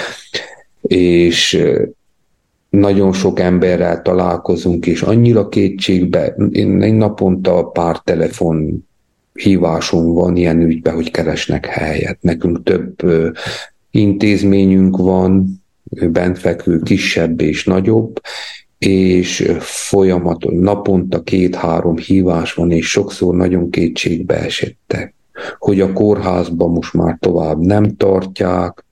S3: és nagyon sok emberrel találkozunk, és annyira kétségbe, én egy naponta pár telefon hívásunk van ilyen ügybe, hogy keresnek helyet. Nekünk több intézményünk van, bentfekvő, kisebb és nagyobb, és folyamaton naponta két-három hívás van, és sokszor nagyon kétségbe esettek, hogy a kórházban most már tovább nem tartják,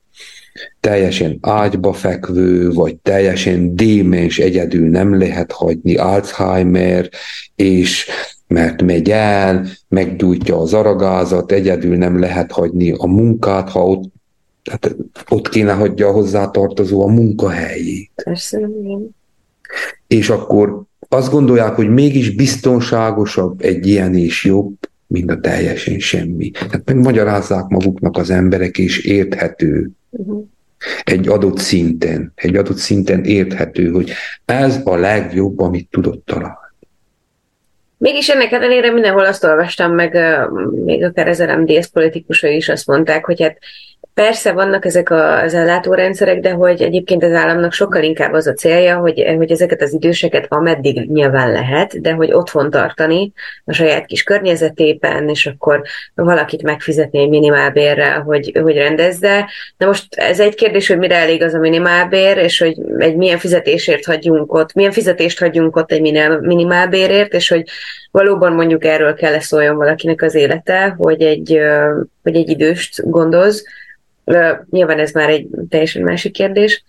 S3: teljesen ágyba fekvő, vagy teljesen démens egyedül nem lehet hagyni, Alzheimer, és mert megy el, meggyújtja az aragázat, egyedül nem lehet hagyni a munkát, ha ott, tehát ott kéne hagyja a hozzátartozó a munkahelyét.
S1: Persze, igen.
S3: És akkor azt gondolják, hogy mégis biztonságosabb egy ilyen és jobb, mint a teljesen semmi. Tehát megmagyarázzák maguknak az emberek, és érthető. Uh-huh. Egy adott szinten, egy adott szinten érthető, hogy ez a legjobb, amit tudott találni.
S1: Mégis ennek ellenére mindenhol azt olvastam, meg még akár az politikusai is azt mondták, hogy hát Persze vannak ezek az ellátórendszerek, de hogy egyébként az államnak sokkal inkább az a célja, hogy, hogy ezeket az időseket ameddig nyilván lehet, de hogy otthon tartani a saját kis környezetében, és akkor valakit megfizetni egy minimálbérrel, hogy, hogy rendezze. De most ez egy kérdés, hogy mire elég az a minimálbér, és hogy egy milyen fizetésért hagyjunk ott, milyen fizetést hagyjunk ott egy minimálbérért, és hogy valóban mondjuk erről kell szóljon valakinek az élete, hogy egy, hogy egy időst gondoz, Nyilván ez már egy teljesen másik kérdés.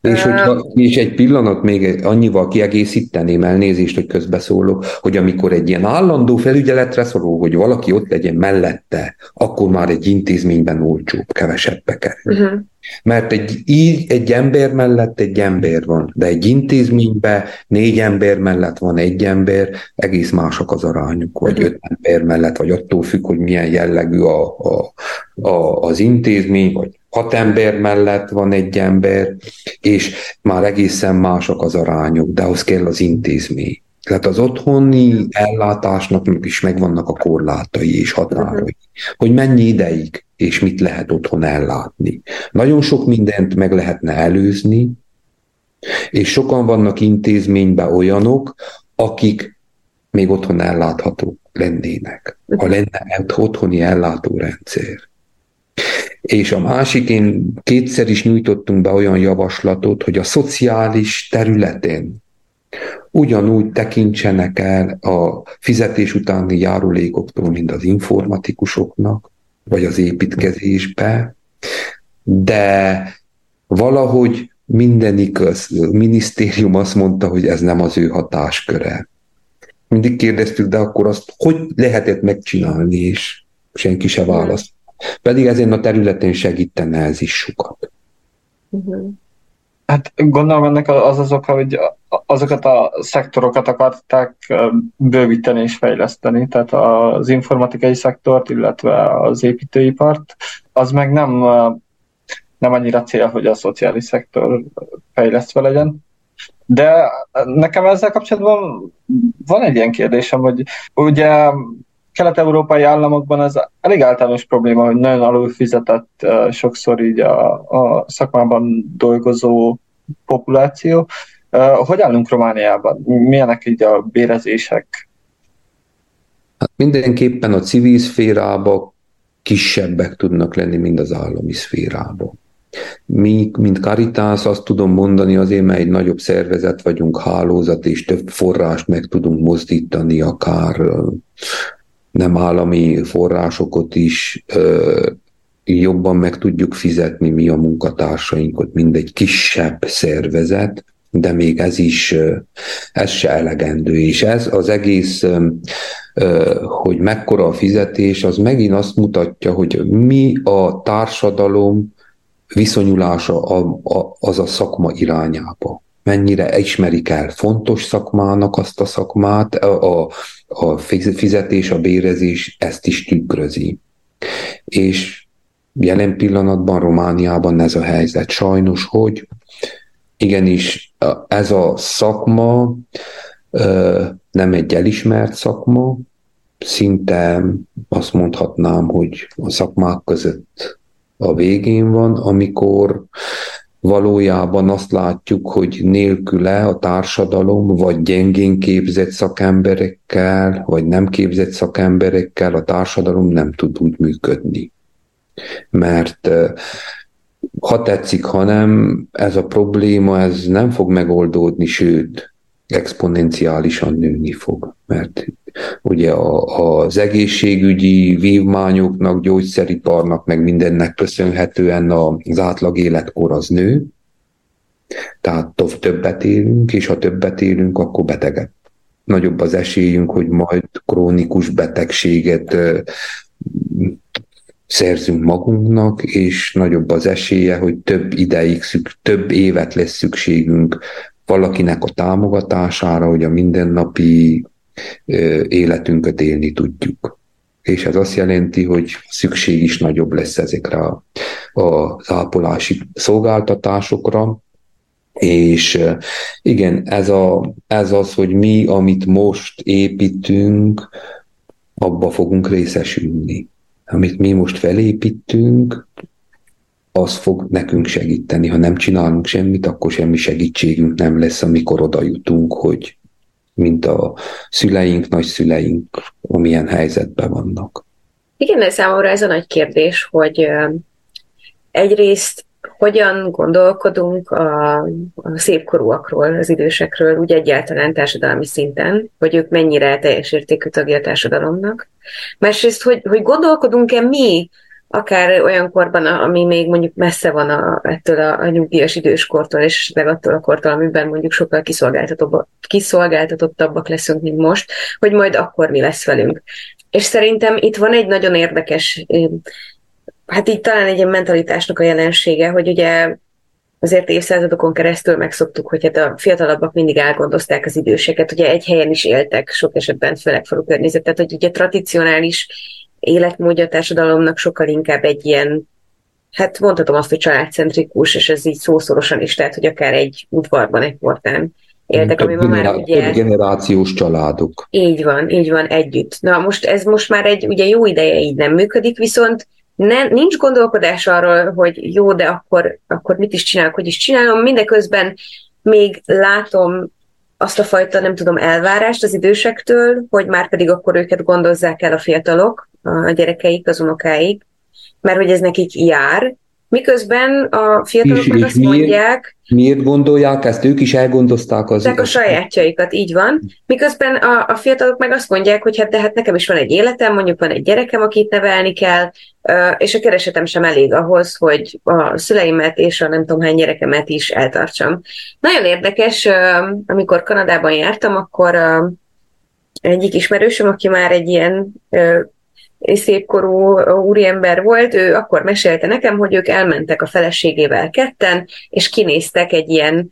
S3: És, hogyha, és egy pillanat még annyival kiegészíteném elnézést, hogy közbeszólok, hogy amikor egy ilyen állandó felügyeletre szorul, hogy valaki ott legyen mellette, akkor már egy intézményben olcsóbb, kevesebbe kerül. Uh-huh. Mert egy, így egy ember mellett egy ember van, de egy intézményben négy ember mellett van egy ember, egész mások az arányuk, vagy uh-huh. öt ember mellett, vagy attól függ, hogy milyen jellegű a, a, a, az intézmény, vagy hat ember mellett van egy ember, és már egészen mások az arányok, de ahhoz kell az intézmény. Tehát az otthoni ellátásnak is megvannak a korlátai és határai, hogy mennyi ideig és mit lehet otthon ellátni. Nagyon sok mindent meg lehetne előzni, és sokan vannak intézményben olyanok, akik még otthon elláthatók lennének, ha lenne otthoni ellátórendszer. És a másik, én kétszer is nyújtottunk be olyan javaslatot, hogy a szociális területen ugyanúgy tekintsenek el a fizetés utáni járulékoktól, mint az informatikusoknak, vagy az építkezésbe, de valahogy mindenik az minisztérium azt mondta, hogy ez nem az ő hatásköre. Mindig kérdeztük, de akkor azt hogy lehetett megcsinálni, és senki se választ. Pedig ezen a területen segítene ez is sokat.
S2: Uh-huh. Hát gondolom ennek az az oka, hogy azokat a szektorokat akarták bővíteni és fejleszteni, tehát az informatikai szektort, illetve az építőipart, az meg nem, nem annyira cél, hogy a szociális szektor fejlesztve legyen. De nekem ezzel kapcsolatban van egy ilyen kérdésem, hogy ugye kelet-európai államokban ez elég általános probléma, hogy nagyon alul fizetett sokszor így a, a szakmában dolgozó populáció. Hogy állunk Romániában? Milyenek így a bérezések?
S3: Hát mindenképpen a civil szférában kisebbek tudnak lenni, mint az állami szférában. Mi, mint Caritas, azt tudom mondani, azért, mert egy nagyobb szervezet vagyunk, hálózat, és több forrást meg tudunk mozdítani, akár nem állami forrásokat is ö, jobban meg tudjuk fizetni mi a munkatársainkat, mint egy kisebb szervezet, de még ez is, ez se elegendő. És ez az egész, hogy mekkora a fizetés, az megint azt mutatja, hogy mi a társadalom viszonyulása az a szakma irányába mennyire ismerik el fontos szakmának azt a szakmát, a, a fizetés, a bérezés ezt is tükrözi. És jelen pillanatban Romániában ez a helyzet sajnos, hogy igenis ez a szakma nem egy elismert szakma, szinte azt mondhatnám, hogy a szakmák között a végén van, amikor valójában azt látjuk, hogy nélküle a társadalom vagy gyengén képzett szakemberekkel, vagy nem képzett szakemberekkel a társadalom nem tud úgy működni. Mert ha tetszik, hanem ez a probléma ez nem fog megoldódni, sőt, exponenciálisan nőni fog, mert ugye a, az egészségügyi vívmányoknak, gyógyszeriparnak, meg mindennek köszönhetően az átlag életkor az nő, tehát többet élünk, és ha többet élünk, akkor betegebb. Nagyobb az esélyünk, hogy majd krónikus betegséget szerzünk magunknak, és nagyobb az esélye, hogy több ideig, több évet lesz szükségünk valakinek a támogatására, hogy a mindennapi életünket élni tudjuk. és ez azt jelenti, hogy szükség is nagyobb lesz ezekre az ápolási szolgáltatásokra, és igen, ez, a, ez az, hogy mi, amit most építünk, abba fogunk részesülni. Amit mi most felépítünk, az fog nekünk segíteni. Ha nem csinálunk semmit, akkor semmi segítségünk nem lesz, amikor oda jutunk, hogy mint a szüleink, nagyszüleink, amilyen helyzetben vannak.
S1: Igen, de számomra ez a nagy kérdés, hogy egyrészt hogyan gondolkodunk a, a szépkorúakról, az idősekről, úgy egyáltalán társadalmi szinten, hogy ők mennyire teljes értékű tagja a társadalomnak. Másrészt, hogy, hogy gondolkodunk-e mi, akár olyan korban, ami még mondjuk messze van a, ettől a, a nyugdíjas időskortól, és meg attól a kortól, amiben mondjuk sokkal kiszolgáltatottabbak leszünk, mint most, hogy majd akkor mi lesz velünk. És szerintem itt van egy nagyon érdekes hát így talán egy ilyen mentalitásnak a jelensége, hogy ugye azért évszázadokon keresztül megszoktuk, hogy hát a fiatalabbak mindig elgondozták az időseket, ugye egy helyen is éltek, sok esetben főleg falu környezetet, hogy ugye tradicionális életmódja a társadalomnak sokkal inkább egy ilyen, hát mondhatom azt, hogy családcentrikus, és ez így szószorosan is, tehát hogy akár egy udvarban, egy portán éltek,
S3: ami ma már ugye... generációs családok.
S1: Így van, így van, együtt. Na most ez most már egy ugye jó ideje így nem működik, viszont ne, nincs gondolkodás arról, hogy jó, de akkor, akkor mit is csinálok, hogy is csinálom. Mindeközben még látom azt a fajta, nem tudom, elvárást az idősektől, hogy már pedig akkor őket gondozzák el a fiatalok, a gyerekeik, az unokáik, mert hogy ez nekik jár, Miközben a fiatalok és, azt miért, mondják...
S3: Miért gondolják ezt? Ők is elgondozták az...
S1: a sajátjaikat, így van. Miközben a, a fiatalok meg azt mondják, hogy hát de hát nekem is van egy életem, mondjuk van egy gyerekem, akit nevelni kell, és a keresetem sem elég ahhoz, hogy a szüleimet és a nem tudom hány gyerekemet is eltartsam. Nagyon érdekes, amikor Kanadában jártam, akkor egyik ismerősöm, aki már egy ilyen szépkorú úriember volt, ő akkor mesélte nekem, hogy ők elmentek a feleségével ketten, és kinéztek egy ilyen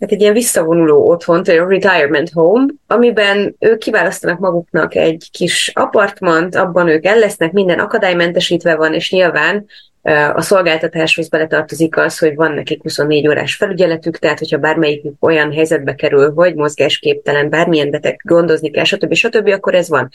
S1: hát egy ilyen visszavonuló otthont, egy retirement home, amiben ők kiválasztanak maguknak egy kis apartmant, abban ők el lesznek, minden akadálymentesítve van, és nyilván a szolgáltatáshoz beletartozik az, hogy van nekik 24 órás felügyeletük, tehát hogyha bármelyikük olyan helyzetbe kerül, hogy mozgásképtelen, bármilyen beteg gondozni kell, stb. stb., akkor ez van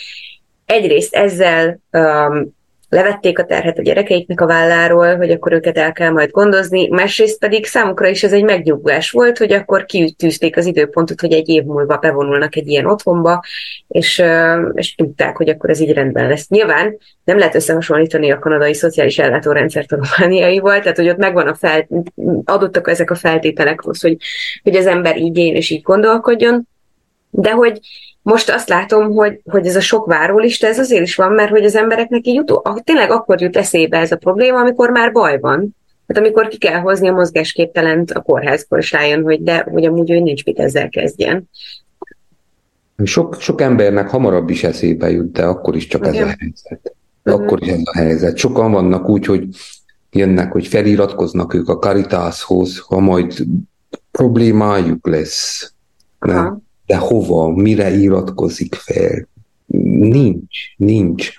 S1: egyrészt ezzel um, levették a terhet a gyerekeiknek a válláról, hogy akkor őket el kell majd gondozni, másrészt pedig számukra is ez egy megnyugvás volt, hogy akkor kiütűzték az időpontot, hogy egy év múlva bevonulnak egy ilyen otthonba, és, és tudták, hogy akkor ez így rendben lesz. Nyilván nem lehet összehasonlítani a kanadai szociális ellátórendszert a romániaival, tehát hogy ott megvan a fel, adottak ezek a feltételek hogy, hogy az ember így én és így gondolkodjon, de hogy most azt látom, hogy, hogy ez a sok várólista, ez azért is van, mert hogy az embereknek így utó, tényleg akkor jut eszébe ez a probléma, amikor már baj van. Hát amikor ki kell hozni a mozgásképtelent a kórházból, és rájön, hogy de, hogy amúgy ő nincs mit ezzel kezdjen.
S3: Sok, sok embernek hamarabb is eszébe jut, de akkor is csak Igen. ez a helyzet. Uh-huh. Akkor is ez a helyzet. Sokan vannak úgy, hogy jönnek, hogy feliratkoznak ők a Caritashoz, ha majd problémájuk lesz. Uh-huh de hova, mire iratkozik fel? Nincs, nincs.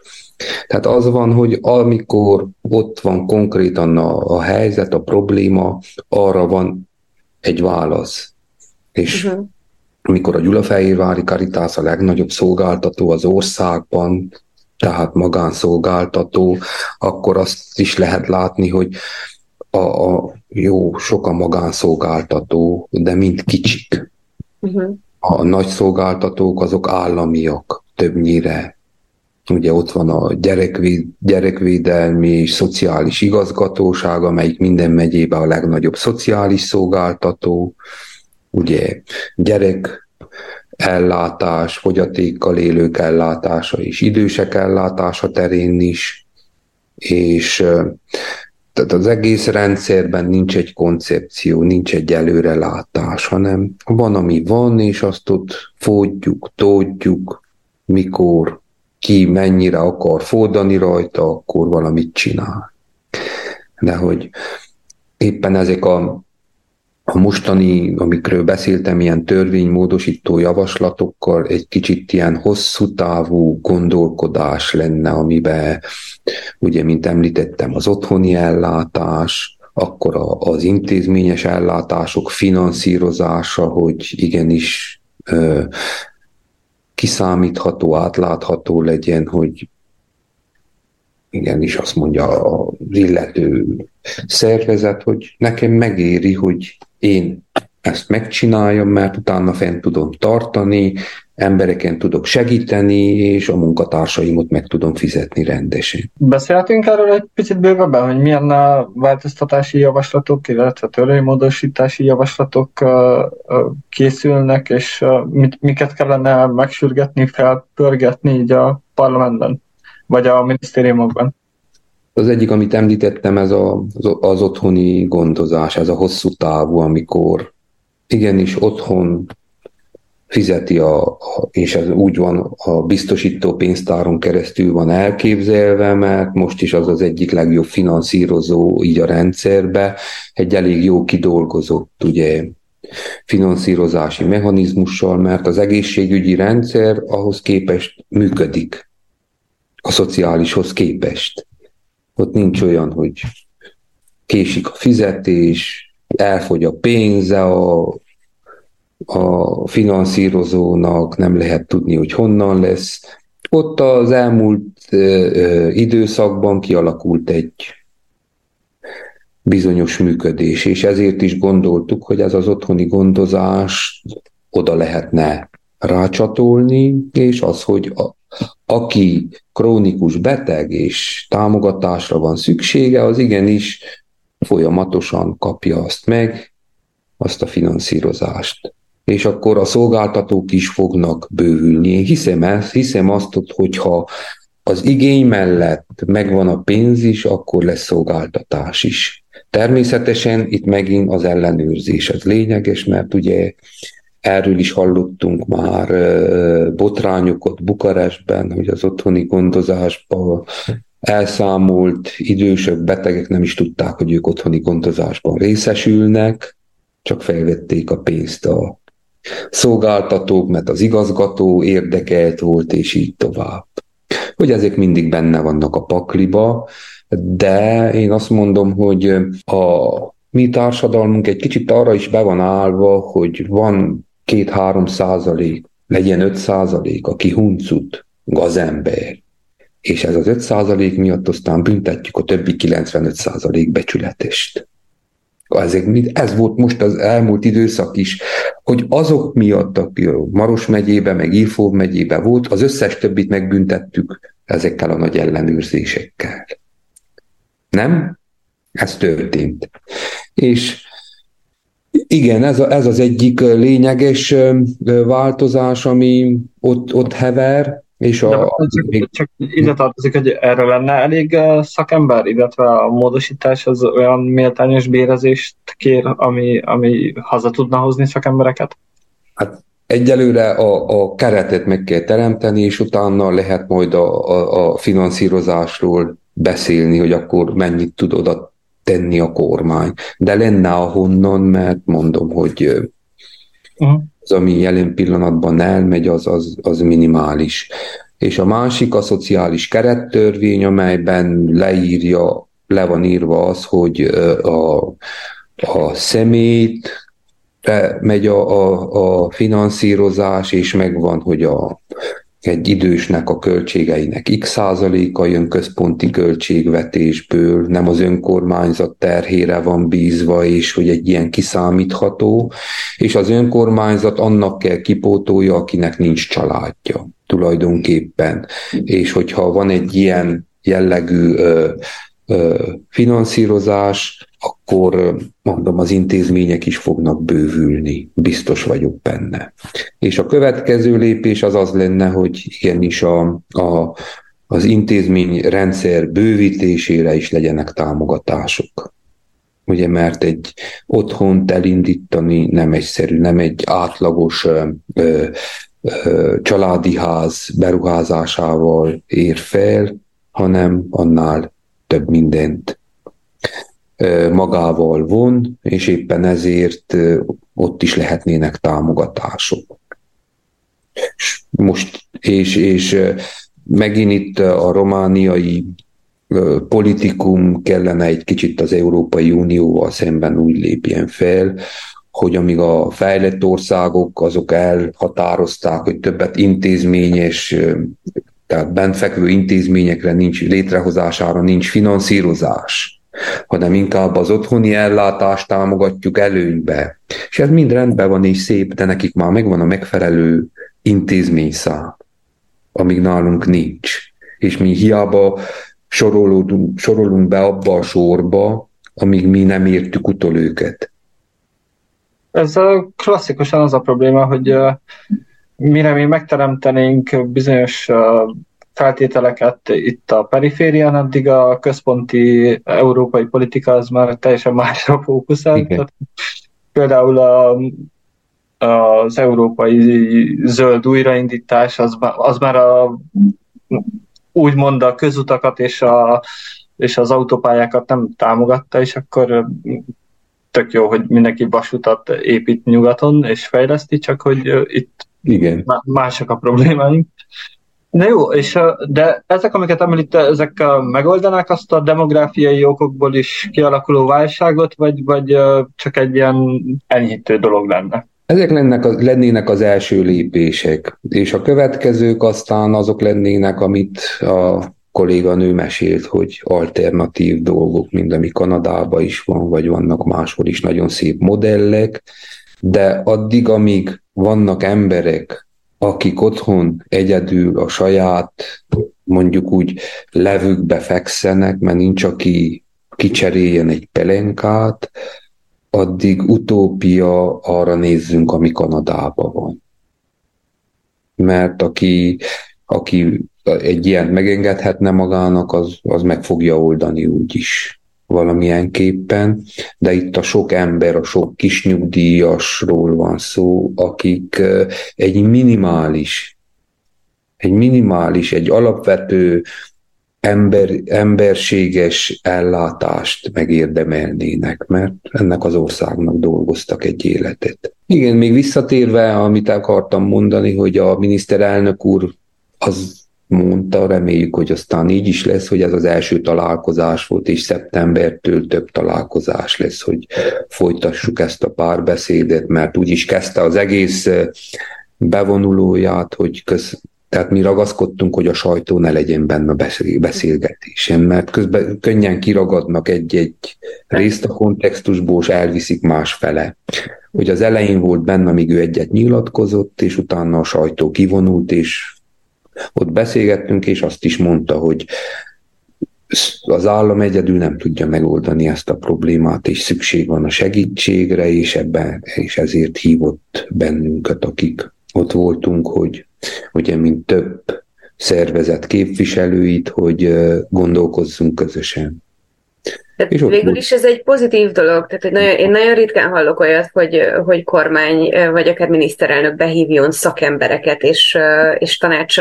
S3: Tehát az van, hogy amikor ott van konkrétan a, a helyzet, a probléma, arra van egy válasz. És uh-huh. amikor a Gyulafehérvári Karitás a legnagyobb szolgáltató az országban, tehát magánszolgáltató, akkor azt is lehet látni, hogy a, a jó, sok a magánszolgáltató, de mind kicsik. Uh-huh a nagy szolgáltatók azok államiak többnyire. Ugye ott van a gyerekvéd, gyerekvédelmi és szociális igazgatóság, amelyik minden megyében a legnagyobb szociális szolgáltató. Ugye gyerek ellátás, fogyatékkal élők ellátása és idősek ellátása terén is, és tehát az egész rendszerben nincs egy koncepció, nincs egy előrelátás, hanem van, ami van, és azt ott fódjuk, tódjuk, mikor, ki mennyire akar fordani rajta, akkor valamit csinál. De hogy éppen ezek a a mostani, amikről beszéltem, ilyen törvénymódosító javaslatokkal egy kicsit ilyen hosszú távú gondolkodás lenne, amiben ugye, mint említettem, az otthoni ellátás, akkor az intézményes ellátások finanszírozása, hogy igenis ö, kiszámítható, átlátható legyen, hogy igenis azt mondja az illető szervezet, hogy nekem megéri, hogy én ezt megcsináljam, mert utána fent tudom tartani, embereken tudok segíteni, és a munkatársaimat meg tudom fizetni rendesen.
S2: Beszélhetünk erről egy picit bővebben, hogy milyen változtatási javaslatok, illetve törvénymódosítási javaslatok készülnek, és mit, miket kellene megsürgetni, felpörgetni így a parlamentben, vagy a minisztériumokban?
S3: Az egyik, amit említettem, ez a, az otthoni gondozás, ez a hosszú távú, amikor igenis otthon fizeti, a, és ez úgy van, a biztosító pénztáron keresztül van elképzelve, mert most is az az egyik legjobb finanszírozó így a rendszerbe, egy elég jó kidolgozott ugye, finanszírozási mechanizmussal, mert az egészségügyi rendszer ahhoz képest működik, a szociálishoz képest. Ott nincs olyan, hogy késik a fizetés, elfogy a pénze a, a finanszírozónak, nem lehet tudni, hogy honnan lesz. Ott az elmúlt ö, időszakban kialakult egy bizonyos működés, és ezért is gondoltuk, hogy ez az otthoni gondozás oda lehetne rácsatolni, és az, hogy a, aki krónikus beteg és támogatásra van szüksége, az igenis folyamatosan kapja azt meg, azt a finanszírozást. És akkor a szolgáltatók is fognak bővülni. Én hiszem, ezt, hiszem azt, hogyha az igény mellett megvan a pénz is, akkor lesz szolgáltatás is. Természetesen itt megint az ellenőrzés az lényeges, mert ugye Erről is hallottunk már botrányokat Bukarestben, hogy az otthoni gondozásban elszámolt idősebb betegek nem is tudták, hogy ők otthoni gondozásban részesülnek, csak felvették a pénzt a szolgáltatók, mert az igazgató érdekelt volt, és így tovább. Hogy ezek mindig benne vannak a pakliba, de én azt mondom, hogy a mi társadalmunk egy kicsit arra is be van állva, hogy van két-három százalék, legyen öt százalék, aki huncut, gazember, és ez az 5 százalék miatt aztán büntetjük a többi 95 százalék becsületest. Ezek, ez volt most az elmúlt időszak is, hogy azok miatt, aki Maros megyébe, meg Ilfov megyébe volt, az összes többit megbüntettük ezekkel a nagy ellenőrzésekkel. Nem? Ez történt. És igen, ez, a, ez az egyik lényeges változás, ami ott, ott hever, és a...
S2: csak, még... csak ide tartozik, hogy erre lenne elég szakember, illetve a módosítás az olyan méltányos bérezést kér, ami, ami haza tudna hozni szakembereket?
S3: Hát egyelőre a, a keretet meg kell teremteni, és utána lehet majd a, a, a finanszírozásról beszélni, hogy akkor mennyit tud oda tenni a kormány. De lenne ahonnan, mert mondom, hogy az, ami jelen pillanatban elmegy, az, az, az minimális. És a másik a szociális kerettörvény, amelyben leírja, le van írva az, hogy a, a szemét megy a, a, a finanszírozás, és megvan, hogy a egy idősnek a költségeinek x százaléka jön központi költségvetésből, nem az önkormányzat terhére van bízva, és hogy egy ilyen kiszámítható, és az önkormányzat annak kell kipótolja, akinek nincs családja tulajdonképpen. És hogyha van egy ilyen jellegű ö, ö, finanszírozás, akkor mondom, az intézmények is fognak bővülni, biztos vagyok benne. És a következő lépés az az lenne, hogy igenis a, a, az intézmény rendszer bővítésére is legyenek támogatások. Ugye, mert egy otthont elindítani nem egyszerű, nem egy átlagos ö, ö, családi ház beruházásával ér fel, hanem annál több mindent magával von, és éppen ezért ott is lehetnének támogatások. Most, és, és megint itt a romániai politikum kellene egy kicsit az Európai Unióval szemben úgy lépjen fel, hogy amíg a fejlett országok azok elhatározták, hogy többet intézményes, tehát bentfekvő intézményekre nincs létrehozására nincs finanszírozás, hanem inkább az otthoni ellátást támogatjuk előnybe. És ez mind rendben van és szép, de nekik már megvan a megfelelő intézményszám, amíg nálunk nincs. És mi hiába sorolunk, sorolunk be abba a sorba, amíg mi nem értük utol őket.
S2: Ez klasszikusan az a probléma, hogy mire mi megteremtenénk bizonyos feltételeket itt a periférián, addig a központi európai politika az már teljesen másra fókuszál. Például a, az európai zöld újraindítás az, az már a, úgymond a közutakat és, a, és az autópályákat nem támogatta, és akkor tök jó, hogy mindenki vasutat épít nyugaton és fejleszti, csak hogy itt Igen. mások a problémáink. Na jó, és, de ezek, amiket említette, ezek megoldanák azt a demográfiai okokból is kialakuló válságot, vagy, vagy csak egy ilyen enyhítő dolog lenne?
S3: Ezek lennek, lennének az első lépések, és a következők aztán azok lennének, amit a kolléganő mesélt, hogy alternatív dolgok, mint ami Kanadában is van, vagy vannak máshol is nagyon szép modellek, de addig, amíg vannak emberek, akik otthon egyedül a saját, mondjuk úgy levükbe fekszenek, mert nincs, aki kicseréljen egy pelenkát, addig utópia arra nézzünk, ami Kanadában van. Mert aki, aki egy ilyet megengedhetne magának, az, az meg fogja oldani úgy is valamilyen képpen, de itt a sok ember, a sok kisnyugdíjasról van szó, akik egy minimális, egy minimális, egy alapvető ember, emberséges ellátást megérdemelnének, mert ennek az országnak dolgoztak egy életet. Igen, még visszatérve, amit akartam mondani, hogy a miniszterelnök úr az mondta, reméljük, hogy aztán így is lesz, hogy ez az első találkozás volt, és szeptembertől több találkozás lesz, hogy folytassuk ezt a párbeszédet, mert úgy is kezdte az egész bevonulóját, hogy köz, tehát mi ragaszkodtunk, hogy a sajtó ne legyen benne a beszélgetésen, mert közben könnyen kiragadnak egy-egy részt a kontextusból, és elviszik más fele. Hogy az elején volt benne, amíg ő egyet nyilatkozott, és utána a sajtó kivonult, és ott beszélgettünk, és azt is mondta, hogy az állam egyedül nem tudja megoldani ezt a problémát, és szükség van a segítségre, és ebben, és ezért hívott bennünket, akik ott voltunk, hogy ugye, mint több szervezet képviselőit, hogy gondolkozzunk közösen.
S1: Tehát és végül is ez egy pozitív dolog. Tehát hogy nagyon, én nagyon ritkán hallok olyat, hogy, hogy kormány vagy akár miniszterelnök behívjon szakembereket és, és tanács,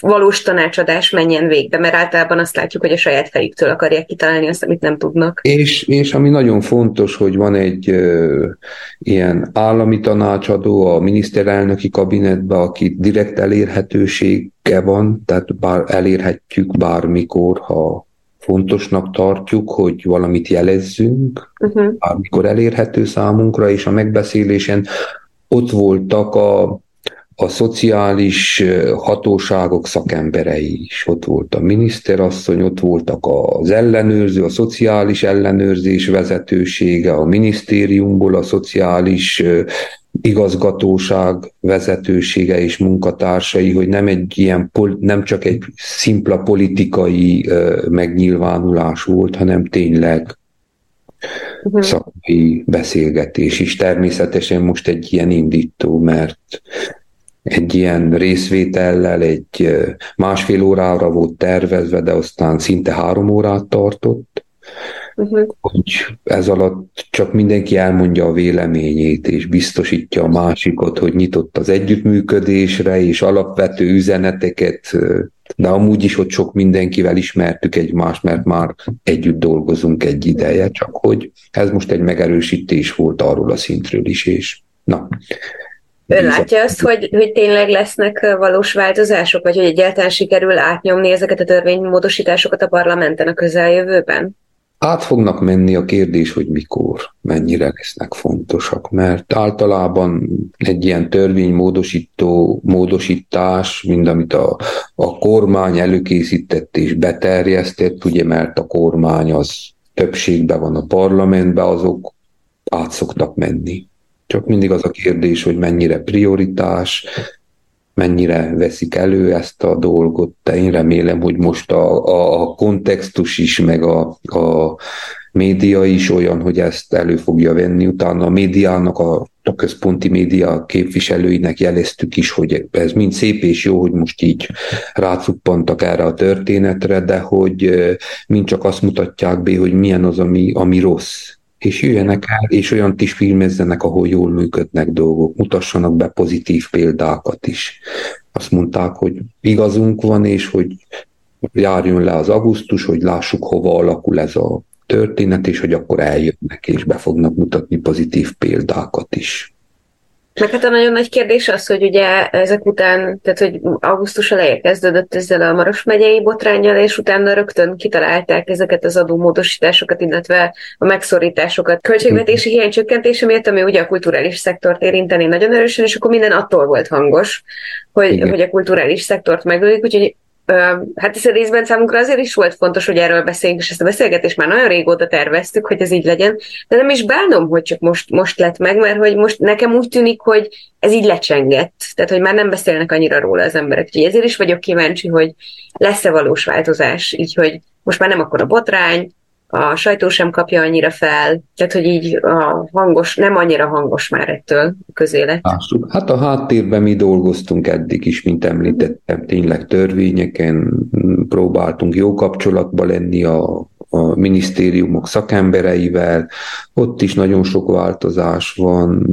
S1: valós tanácsadás menjen végbe, mert általában azt látjuk, hogy a saját fejüktől akarják kitalálni azt, amit nem tudnak.
S3: És, és ami nagyon fontos, hogy van egy ö, ilyen állami tanácsadó a miniszterelnöki kabinetben, aki direkt elérhetősége van, tehát bár elérhetjük bármikor, ha fontosnak tartjuk, hogy valamit jelezzünk, uh-huh. bármikor elérhető számunkra, és a megbeszélésen ott voltak a a szociális hatóságok szakemberei is. Ott volt a miniszterasszony, ott voltak az ellenőrző, a szociális ellenőrzés vezetősége, a minisztériumból a szociális igazgatóság vezetősége és munkatársai, hogy nem egy ilyen, nem csak egy szimpla politikai megnyilvánulás volt, hanem tényleg uh-huh. szakmai beszélgetés is. Természetesen most egy ilyen indító, mert egy ilyen részvétellel egy másfél órára volt tervezve, de aztán szinte három órát tartott, uh-huh. hogy ez alatt csak mindenki elmondja a véleményét, és biztosítja a másikot, hogy nyitott az együttműködésre, és alapvető üzeneteket, de amúgy is ott sok mindenkivel ismertük egymást, mert már együtt dolgozunk egy ideje, csak hogy ez most egy megerősítés volt arról a szintről is, és na,
S1: Ön látja azt, hogy, hogy tényleg lesznek valós változások, vagy hogy egyáltalán sikerül átnyomni ezeket a törvénymódosításokat a parlamenten a közeljövőben?
S3: Át fognak menni a kérdés, hogy mikor, mennyire lesznek fontosak, mert általában egy ilyen törvénymódosító módosítás, mind amit a, a kormány előkészített és beterjesztett, ugye mert a kormány az többségben van a parlamentben, azok át szoktak menni. Csak mindig az a kérdés, hogy mennyire prioritás, mennyire veszik elő ezt a dolgot, de én remélem, hogy most a, a, a kontextus is, meg a, a média is olyan, hogy ezt elő fogja venni. Utána a médiának, a, a központi média képviselőinek jeleztük is, hogy ez mind szép és jó, hogy most így rácuppantak erre a történetre, de hogy mind csak azt mutatják be, hogy milyen az, ami, ami rossz és jöjjenek el, és olyan is filmezzenek, ahol jól működnek dolgok, mutassanak be pozitív példákat is. Azt mondták, hogy igazunk van, és hogy járjon le az augusztus, hogy lássuk, hova alakul ez a történet, és hogy akkor eljönnek, és be fognak mutatni pozitív példákat is.
S1: Meg hát a nagyon nagy kérdés az, hogy ugye ezek után, tehát hogy augusztus elején kezdődött ezzel a Maros megyei botrányjal, és utána rögtön kitalálták ezeket az adómódosításosokat, illetve a megszorításokat. Költségvetési hiány csökkentése miatt, ami ugye a kulturális szektort érinteni nagyon erősen, és akkor minden attól volt hangos, hogy, hogy a kulturális szektort megölik, úgyhogy hát hiszen részben számunkra azért is volt fontos, hogy erről beszéljünk, és ezt a beszélgetést már nagyon régóta terveztük, hogy ez így legyen, de nem is bánom, hogy csak most, most lett meg, mert hogy most nekem úgy tűnik, hogy ez így lecsengett, tehát hogy már nem beszélnek annyira róla az emberek, úgyhogy ezért is vagyok kíváncsi, hogy lesz-e valós változás, így hogy most már nem akkor a botrány, a sajtó sem kapja annyira fel, tehát hogy így a hangos, nem annyira hangos már ettől a közélet.
S3: Hát a háttérben mi dolgoztunk eddig is, mint említettem, tényleg törvényeken próbáltunk jó kapcsolatba lenni a, a minisztériumok szakembereivel, ott is nagyon sok változás van,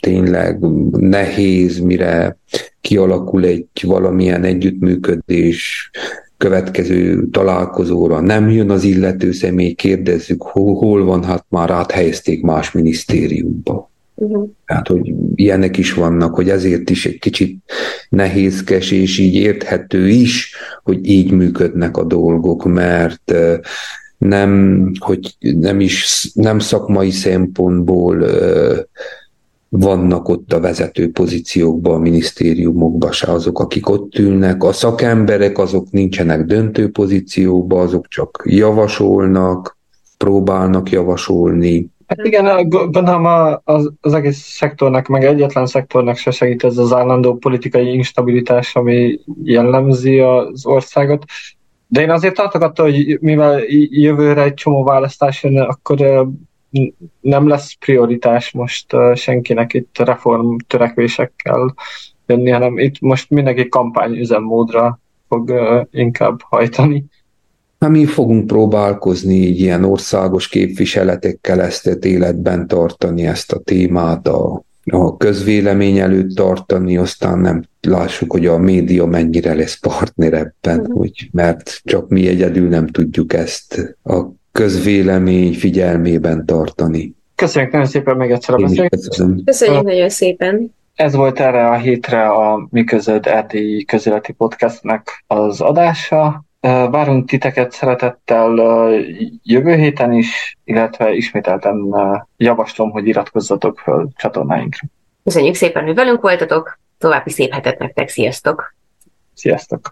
S3: tényleg nehéz, mire kialakul egy valamilyen együttműködés, következő találkozóra nem jön az illető személy, kérdezzük, hol, hol van, hát már áthelyezték más minisztériumba. Uh-huh. Tehát, hogy ilyenek is vannak, hogy ezért is egy kicsit nehézkes, és így érthető is, hogy így működnek a dolgok, mert nem, hogy nem is nem szakmai szempontból vannak ott a vezető pozíciókban, a minisztériumokban se azok, akik ott ülnek. A szakemberek azok nincsenek döntő pozícióban, azok csak javasolnak, próbálnak javasolni.
S2: Hát igen, gondolom az, az egész szektornak, meg egyetlen szektornak se segít ez az állandó politikai instabilitás, ami jellemzi az országot. De én azért tartok attól, hogy mivel jövőre egy csomó választás jön, akkor nem lesz prioritás most senkinek itt reform törekvésekkel jönni, hanem itt most mindenki üzemmódra fog inkább hajtani.
S3: Hát mi fogunk próbálkozni így ilyen országos képviseletekkel ezt életben tartani, ezt a témát a, a közvélemény előtt tartani, aztán nem lássuk, hogy a média mennyire lesz partner ebben, uh-huh. hogy, mert csak mi egyedül nem tudjuk ezt a közvélemény figyelmében tartani.
S2: Köszönjük nagyon szépen még egyszer a beszélgetést.
S1: Köszönjük nagyon szépen.
S2: Ez volt erre a hétre a Mi közöd Erdélyi Közéleti Podcastnek az adása. Várunk titeket szeretettel jövő héten is, illetve ismételten javaslom, hogy iratkozzatok fel csatornáinkra.
S1: Köszönjük szépen, hogy velünk voltatok, további szép hetet nektek, sziasztok!
S2: Sziasztok!